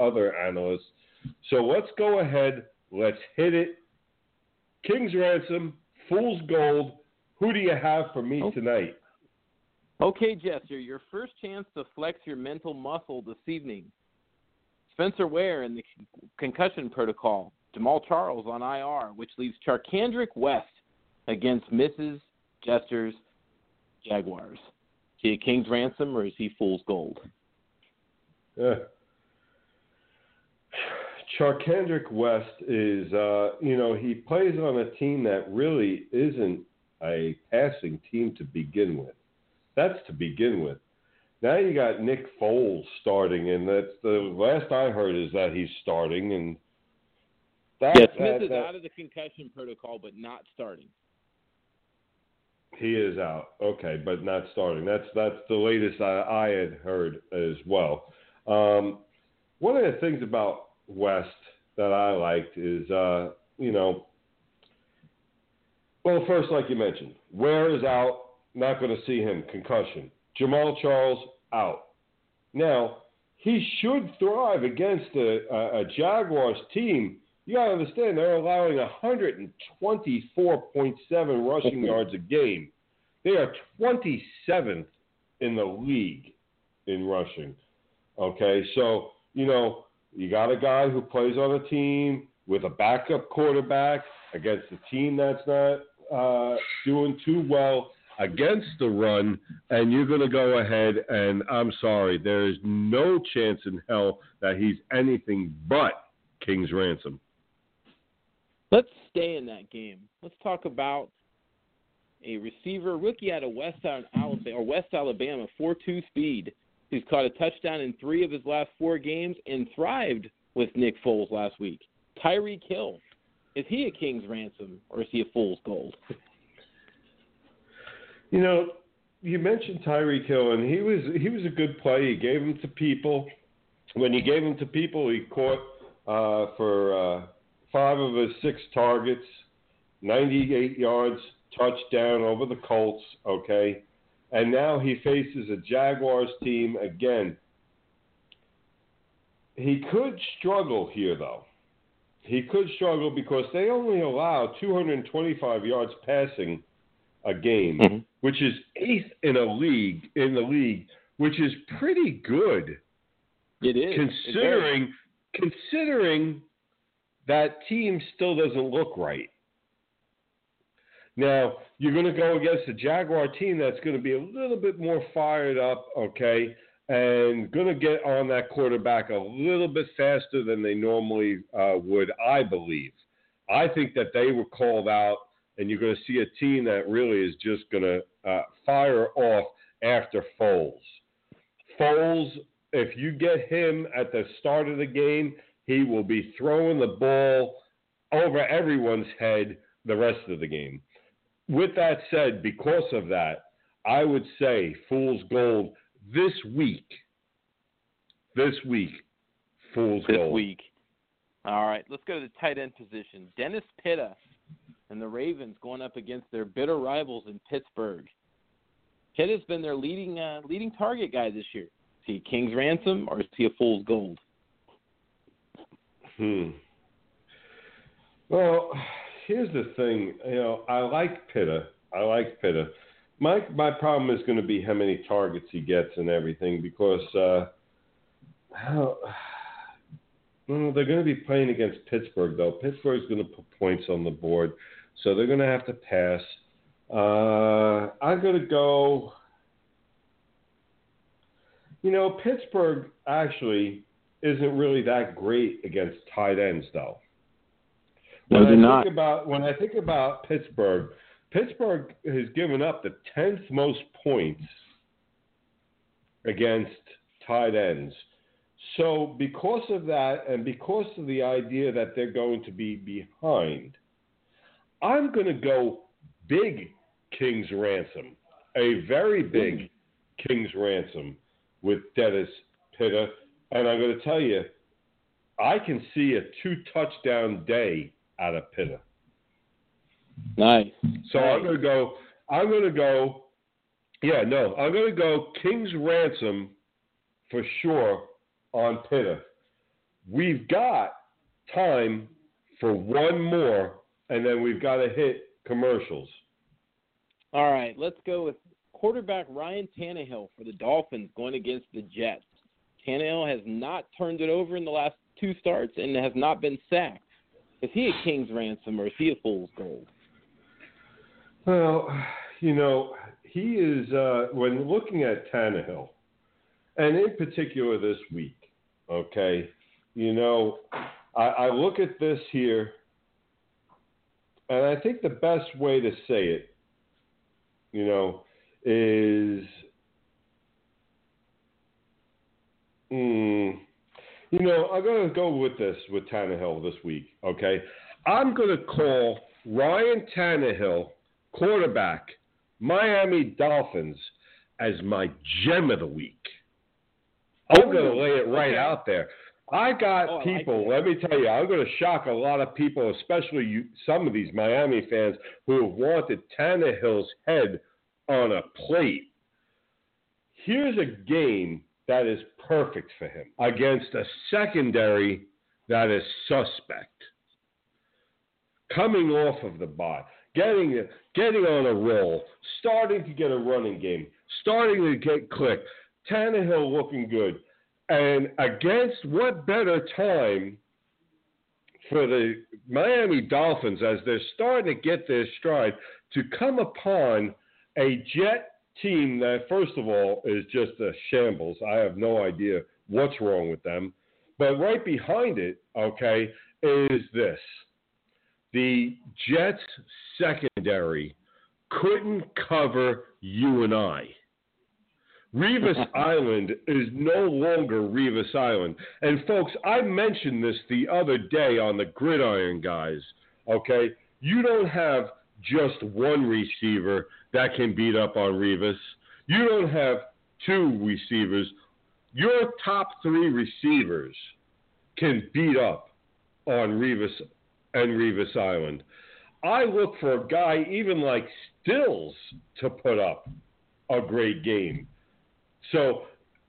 other analysts. So let's go ahead. Let's hit it. King's Ransom, Fool's Gold. Who do you have for me Oh. tonight? Okay, Jester, your first chance to flex your mental muscle this evening. Spencer Ware in the concussion protocol. Jamaal Charles on IR, which leaves Charcandrick West against Mrs. Jester's Jaguars. Is he a King's ransom or is he fool's gold? Yeah. Charcandrick West is, uh, you know, he plays on a team that really isn't a passing team to begin with. That's to begin with. Now you got Nick Foles starting, and that's the last I heard is that he's starting, and that, yeah, Smith that, is that, out of the concussion protocol, but not starting. He is out. Okay, but not starting. That's that's the latest I, I had heard as well. Um, one of the things about West that I liked is, uh, you know, well, first, like you mentioned, Ware is out. Not going to see him. Concussion. Jamaal Charles out. Now he should thrive against a, a, a Jaguars team. You got to understand they're allowing 124.7 rushing yards a game. They are 27th in the league in rushing. Okay, so you know you got a guy who plays on a team with a backup quarterback against a team that's not uh, doing too well against the run, and you're going to go ahead and I'm sorry, there is no chance in hell that he's anything but King's ransom. Let's stay in that game. Let's talk about a receiver, rookie out of West Alabama, or West Alabama, 4-2 speed, who's caught a touchdown in three of his last four games and thrived with Nick Foles last week. Tyreek Hill. Is he a king's ransom or is he a fool's gold? You know, you mentioned Tyreek Hill, and he was he was a good play. He gave him to people. When he gave him to people, he caught uh, for uh, five of his six targets, 98 yards, touchdown over the Colts. Okay, and now he faces a Jaguars team again. He could struggle here, though. He could struggle because they only allow 225 yards passing a game, mm-hmm. which is eighth in a league in the league, which is pretty good. It is considering it considering that team still doesn't look right. Now you're going to go against a Jaguar team that's going to be a little bit more fired up, okay, and going to get on that quarterback a little bit faster than they normally uh, would, I believe. I think that they were called out and you're going to see a team that really is just going to uh, fire off after Foles. Foles, if you get him at the start of the game, he will be throwing the ball over everyone's head the rest of the game. With that said, because of that, I would say Fool's Gold this week. This week, Fool's this Gold. This week. All right, let's go to the tight end position. Dennis Pitta and the Ravens going up against their bitter rivals in Pittsburgh. Pitta's been their leading uh, leading target guy this year. Is he a King's ransom or is he a fool's gold? Hmm. Well, here's the thing. You know, I like Pitta. I like Pitta. My my problem is going to be how many targets he gets and everything because uh, how, well, they're going to be playing against Pittsburgh though. Pittsburgh's going to put points on the board. So they're going to have to pass. Uh, I'm going to go. You know, Pittsburgh actually isn't really that great against tight ends, though. No, when they're I not. Think about, when I think about Pittsburgh, Pittsburgh has given up the 10th most points against tight ends. So, because of that, and because of the idea that they're going to be behind, I'm going to go big King's Ransom, a very big King's Ransom with Dennis Pitta. And I'm going to tell you, I can see a two touchdown day out of Pitta. Nice. So nice. I'm going to go, I'm going to go, yeah, no, I'm going to go King's Ransom for sure on Pitta. We've got time for one more and then we've got to hit commercials. All right, let's go with quarterback Ryan Tannehill for the Dolphins going against the Jets. Tannehill has not turned it over in the last two starts and has not been sacked. Is he a king's ransom or is he a fool's gold? Well, you know, he is uh, when looking at Tannehill, and in particular this week. Okay, you know, I, I look at this here, and I think the best way to say it, you know, is. Mm, you know, I'm going to go with this with Tannehill this week, okay? I'm going to call Ryan Tannehill, quarterback, Miami Dolphins, as my gem of the week. I'm oh, going to lay it right okay. out there. I got Oh, I like people, let me tell you, I'm going to shock a lot of people, especially you, some of these Miami fans who have wanted Tannehill's head on a plate. Here's a game that is perfect for him against a secondary that is suspect. Coming off of the bye, getting getting on a roll, starting to get a running game, starting to get click. Tannehill looking good, and against what better time for the Miami Dolphins as they're starting to get their stride to come upon a Jet team that, first of all, is just a shambles. I have no idea what's wrong with them. But right behind it, okay, is this. The Jets secondary couldn't cover you and I. Revis Island is no longer Revis Island. And folks, I mentioned this the other day on the Gridiron guys. Okay, you don't have just one receiver that can beat up on Revis. You don't have two receivers. Your top three receivers can beat up on Revis and Revis Island. I look for a guy even like Stills to put up a great game. So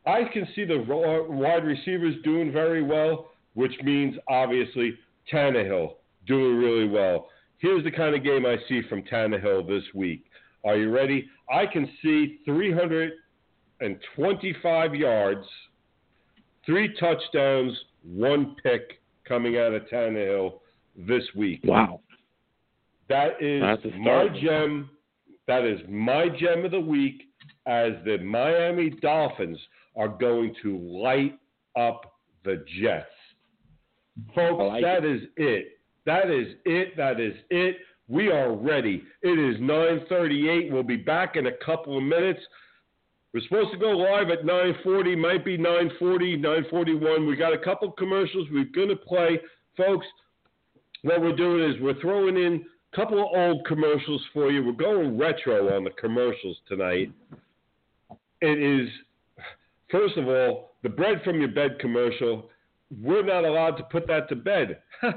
I can see the wide receivers doing very well, which means obviously Tannehill doing really well. Here's the kind of game I see from Tannehill this week. Are you ready? I can see 325 yards, three touchdowns, one pick coming out of Tannehill this week. Wow. That is my gem. That is my gem of the week as the Miami Dolphins are going to light up the Jets. Folks, like that is it. That is it. That is it. We are ready. It is 9:38. We'll be back in a couple of minutes. We're supposed to go live at 9:40. Might be 9:40, 9:41. We got a couple commercials we're going to play, folks. What we're doing is we're throwing in a couple of old commercials for you. We're going retro on the commercials tonight. It is, first of all, the bread from your bed commercial. We're not allowed to put that to bed.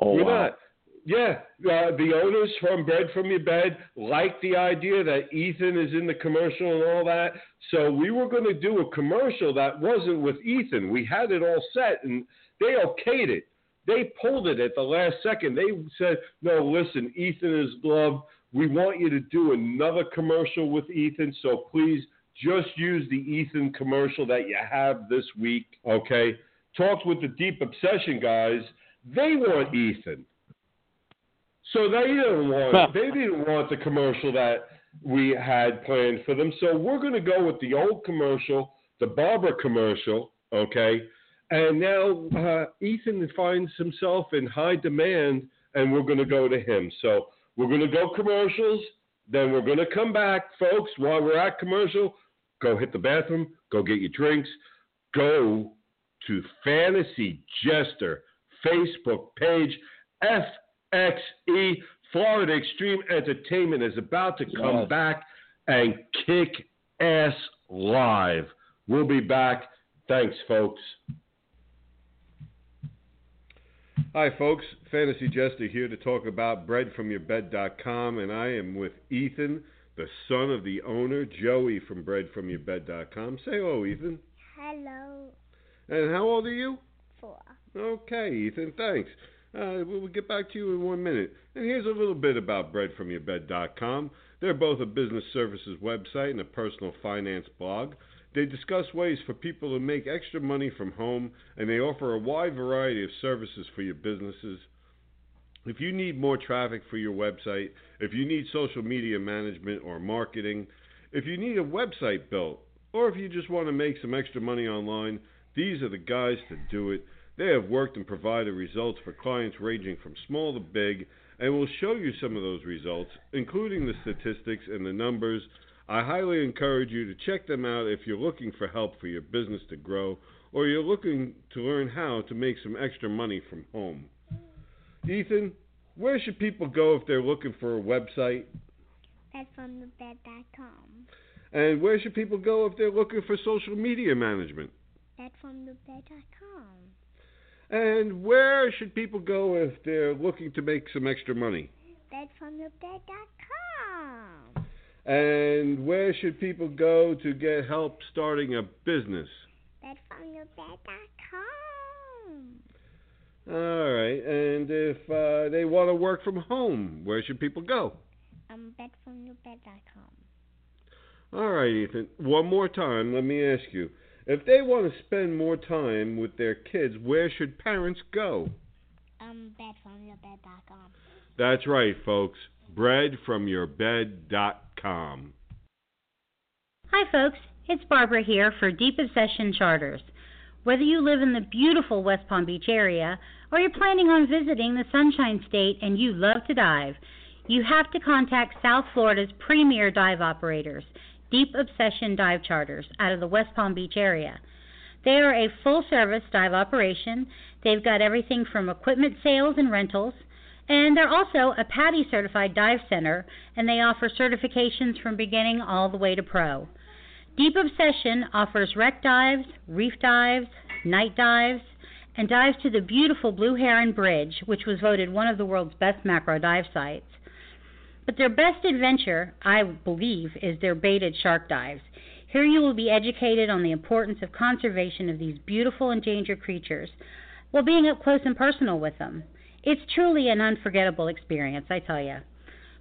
Oh, We're wow. not. Yeah, uh, the owners from Bread from Your Bed like the idea that Ethan is in the commercial and all that. So we were going to do a commercial that wasn't with Ethan. We had it all set and they okayed it. They pulled it at the last second. They said, no, listen, Ethan is loved. We want you to do another commercial with Ethan. So please just use the Ethan commercial that you have this week. Okay. Talked with the Deep Obsession guys. They want Ethan. So they didn't want they didn't want the commercial that we had planned for them. So we're going to go with the old commercial, the barber commercial, okay? And now uh, Ethan finds himself in high demand, and we're going to go to him. So we're going to go commercials. Then we're going to come back, folks. While we're at commercial, go hit the bathroom, go get your drinks, go to Fantasy Jester Facebook page. FXE Florida Extreme Entertainment is about to come Yes. back and kick ass live. We'll be back. Thanks, folks. Hi, folks. Fantasy Jester here to talk about breadfromyourbed.com, and I am with Ethan, the son of the owner, Joey from breadfromyourbed.com. Say hello, Ethan. Hello, And how old are you? four. Okay, Ethan, thanks. Uh, we'll get back to you in one minute. And here's a little bit about breadfromyourbed.com. They're both a business services website and a personal finance blog. They discuss ways for people to make extra money from home, and they offer a wide variety of services for your businesses. If you need more traffic for your website, if you need social media management or marketing, if you need a website built, or if you just want to make some extra money online, these are the guys to do it. They have worked and provided results for clients ranging from small to big, and will show you some of those results, including the statistics and the numbers. I highly encourage you to check them out if you're looking for help for your business to grow or you're looking to learn how to make some extra money from home. Ethan, where should people go if they're looking for a website? Bedfromthebed.com. And where should people go if they're looking for social media management? Bedfromthebed.com. And where should people go if they're looking to make some extra money? Bedfromthebed.com. And where should people go to get help starting a business? Bedfromthebed.com. All right. And if uh, they want to work from home, where should people go? Um, bedfromthebed.com. All right, Ethan. One more time, let me ask you. If they want to spend more time with their kids, where should parents go? Um, bedfromthebed.com. That's right, folks. Breadfromyourbed.com. Hi, folks. It's Barbara here for Deep Obsession Charters. Whether you live in the beautiful West Palm Beach area or you're planning on visiting the Sunshine State and you love to dive, you have to contact South Florida's premier dive operators, Deep Obsession Dive Charters, out of the West Palm Beach area. They are a full service dive operation. They've got everything from equipment sales and rentals, and they're also a PADI certified dive center, and they offer certifications from beginning all the way to pro. Deep Obsession offers wreck dives, reef dives, night dives, and dives to the beautiful Blue Heron Bridge, which was voted one of the world's best macro dive sites. But their best adventure, I believe, is their baited shark dives. Here you will be educated on the importance of conservation of these beautiful endangered creatures while being up close and personal with them. It's truly an unforgettable experience, I tell you.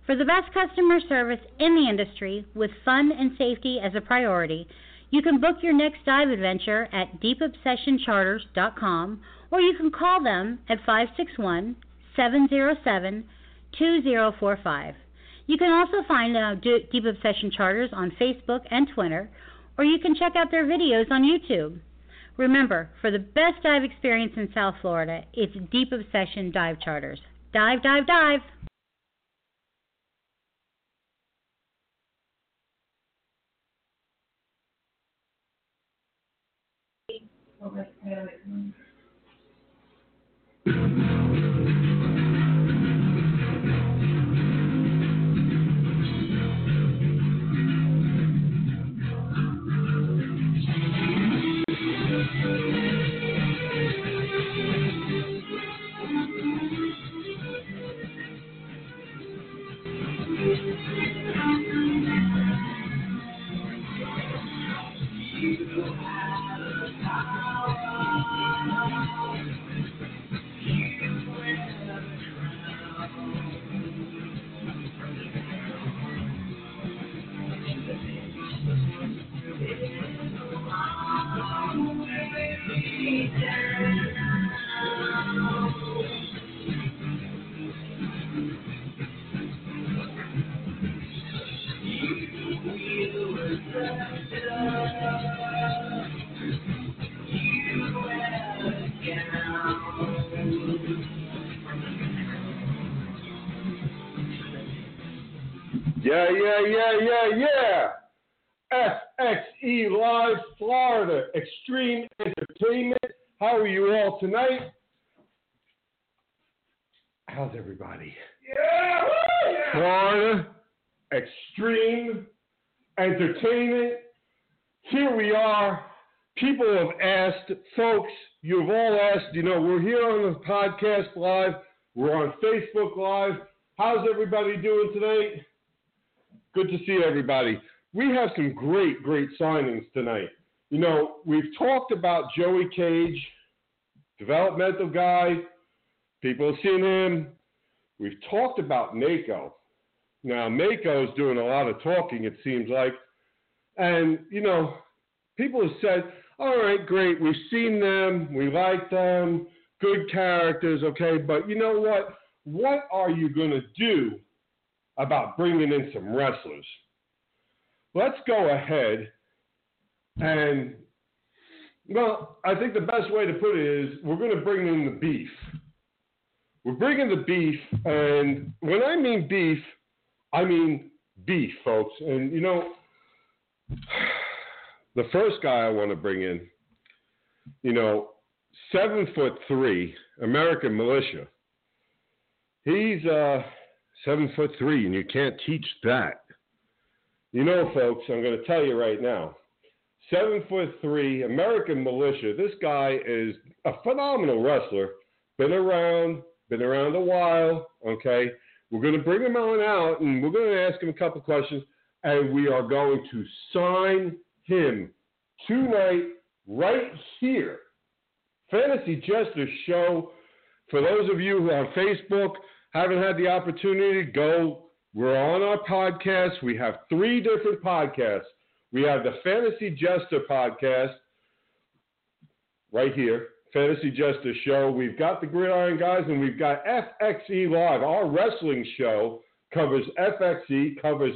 For the best customer service in the industry, with fun and safety as a priority, you can book your next dive adventure at deepobsessioncharters.com or you can call them at 561 707 2045. You can also find uh, Deep Obsession Charters on Facebook and Twitter, or you can check out their videos on YouTube. Remember, for the best dive experience in South Florida, it's Deep Obsession Dive Charters. Dive, dive, dive! Yeah, yeah, yeah, yeah, yeah. FXE Live Florida Extreme Entertainment. How are you all tonight? How's everybody? Yeah! Florida Extreme Entertainment. Here we are. People have asked, folks, you've all asked, you know, we're here on the podcast live, we're on Facebook Live. How's everybody doing tonight? Good to see everybody. We have some great, great signings tonight. You know, we've talked about Joey Cage, developmental guy. People have seen him. We've talked about Mako. Now, Mako's doing a lot of talking, it seems like. And, you know, people have said, all right, great, we've seen them, we like them, good characters, okay, but you know what? What are you going to do about bringing in some wrestlers? Let's go ahead and, well, I think the best way to put it is we're going to bring in the beef. We're bringing the beef, and when I mean beef, I mean beef, folks. And you know, the first guy I want to bring in, you know, seven foot three, American militia. He's uh, seven foot three, and you can't teach that. You know, folks, I'm going to tell you right now. Seven foot three, American militia. This guy is a phenomenal wrestler. Been around, been around a while. Okay, we're going to bring him on out, and we're going to ask him a couple questions, and we are going to sign him tonight, right here. Fantasy Jester Show. For those of you who are on Facebook haven't had the opportunity, to go. We're on our podcast. We have three different podcasts. We have the Fantasy Jester podcast right here, Fantasy Jester Show. We've got the Gridiron Guys, and we've got FXE Live. Our wrestling show covers FXE, covers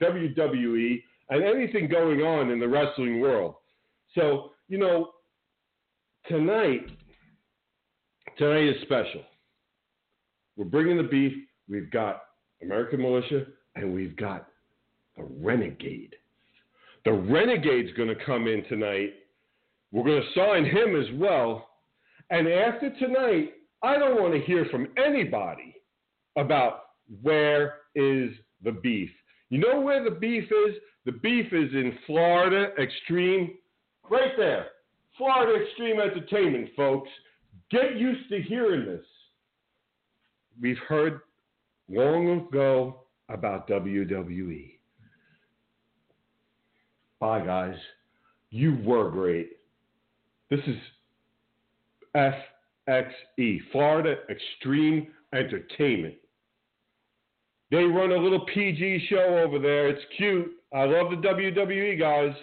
WWE, and anything going on in the wrestling world. So, you know, tonight, tonight is special. We're bringing the beef. We've got American Militia, and we've got the Renegade. The Renegade's going to come in tonight. We're going to sign him as well. And after tonight, I don't want to hear from anybody about where is the beef. You know where the beef is? The beef is in Florida Extreme, right there. Florida Extreme Entertainment, folks. Get used to hearing this. We've heard long ago about WWE. Bye, guys. You were great. This is FXE, Florida Extreme Entertainment. They run a little PG show over there. It's cute. I love the WWE guys.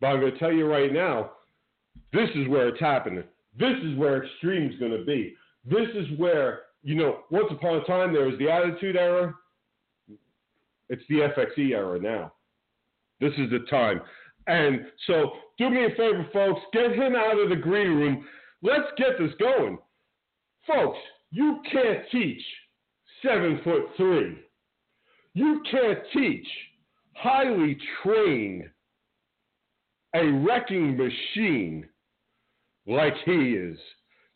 But I'm going to tell you right now, this is where it's happening. This is where Extreme's going to be. This is where, you know, once upon a time there was the Attitude Era. It's the FXE era now. This is the time. And so do me a favor, folks. Get him out of the green room. Let's get this going. Folks, you can't teach seven foot three. You can't teach highly trained a wrecking machine like he is.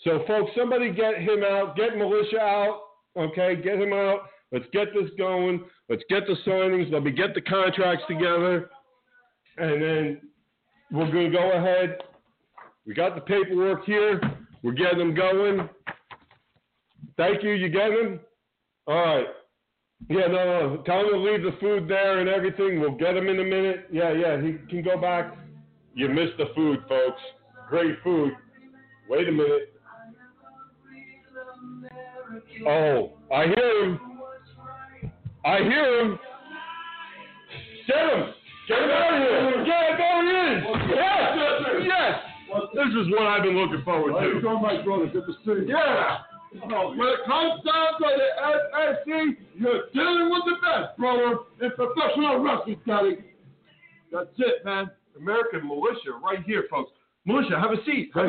So, folks, somebody get him out, get Militia out, okay? Get him out. Let's get this going. Let's get the signings. Let me get the contracts together. And then we're going to go ahead. We got the paperwork here. We're getting them going. Thank you. You get them? All right. Yeah, no, no. Tell him to leave the food there and everything. We'll get him in a minute. Yeah, yeah. He can go back. You missed the food, folks. Great food. Wait a minute. Oh, I hear him. I hear him. Get him. Get him out of here. Yeah, there he is. Yes. Yes. This is what I've been looking forward How you to. doing, my brother? Good to see you. Yeah. No, when it comes down to the SSC, you're dealing with the best, brother, in professional wrestling, Scotty. That's it, man. American militia right here, folks. Militia, have a seat. Have a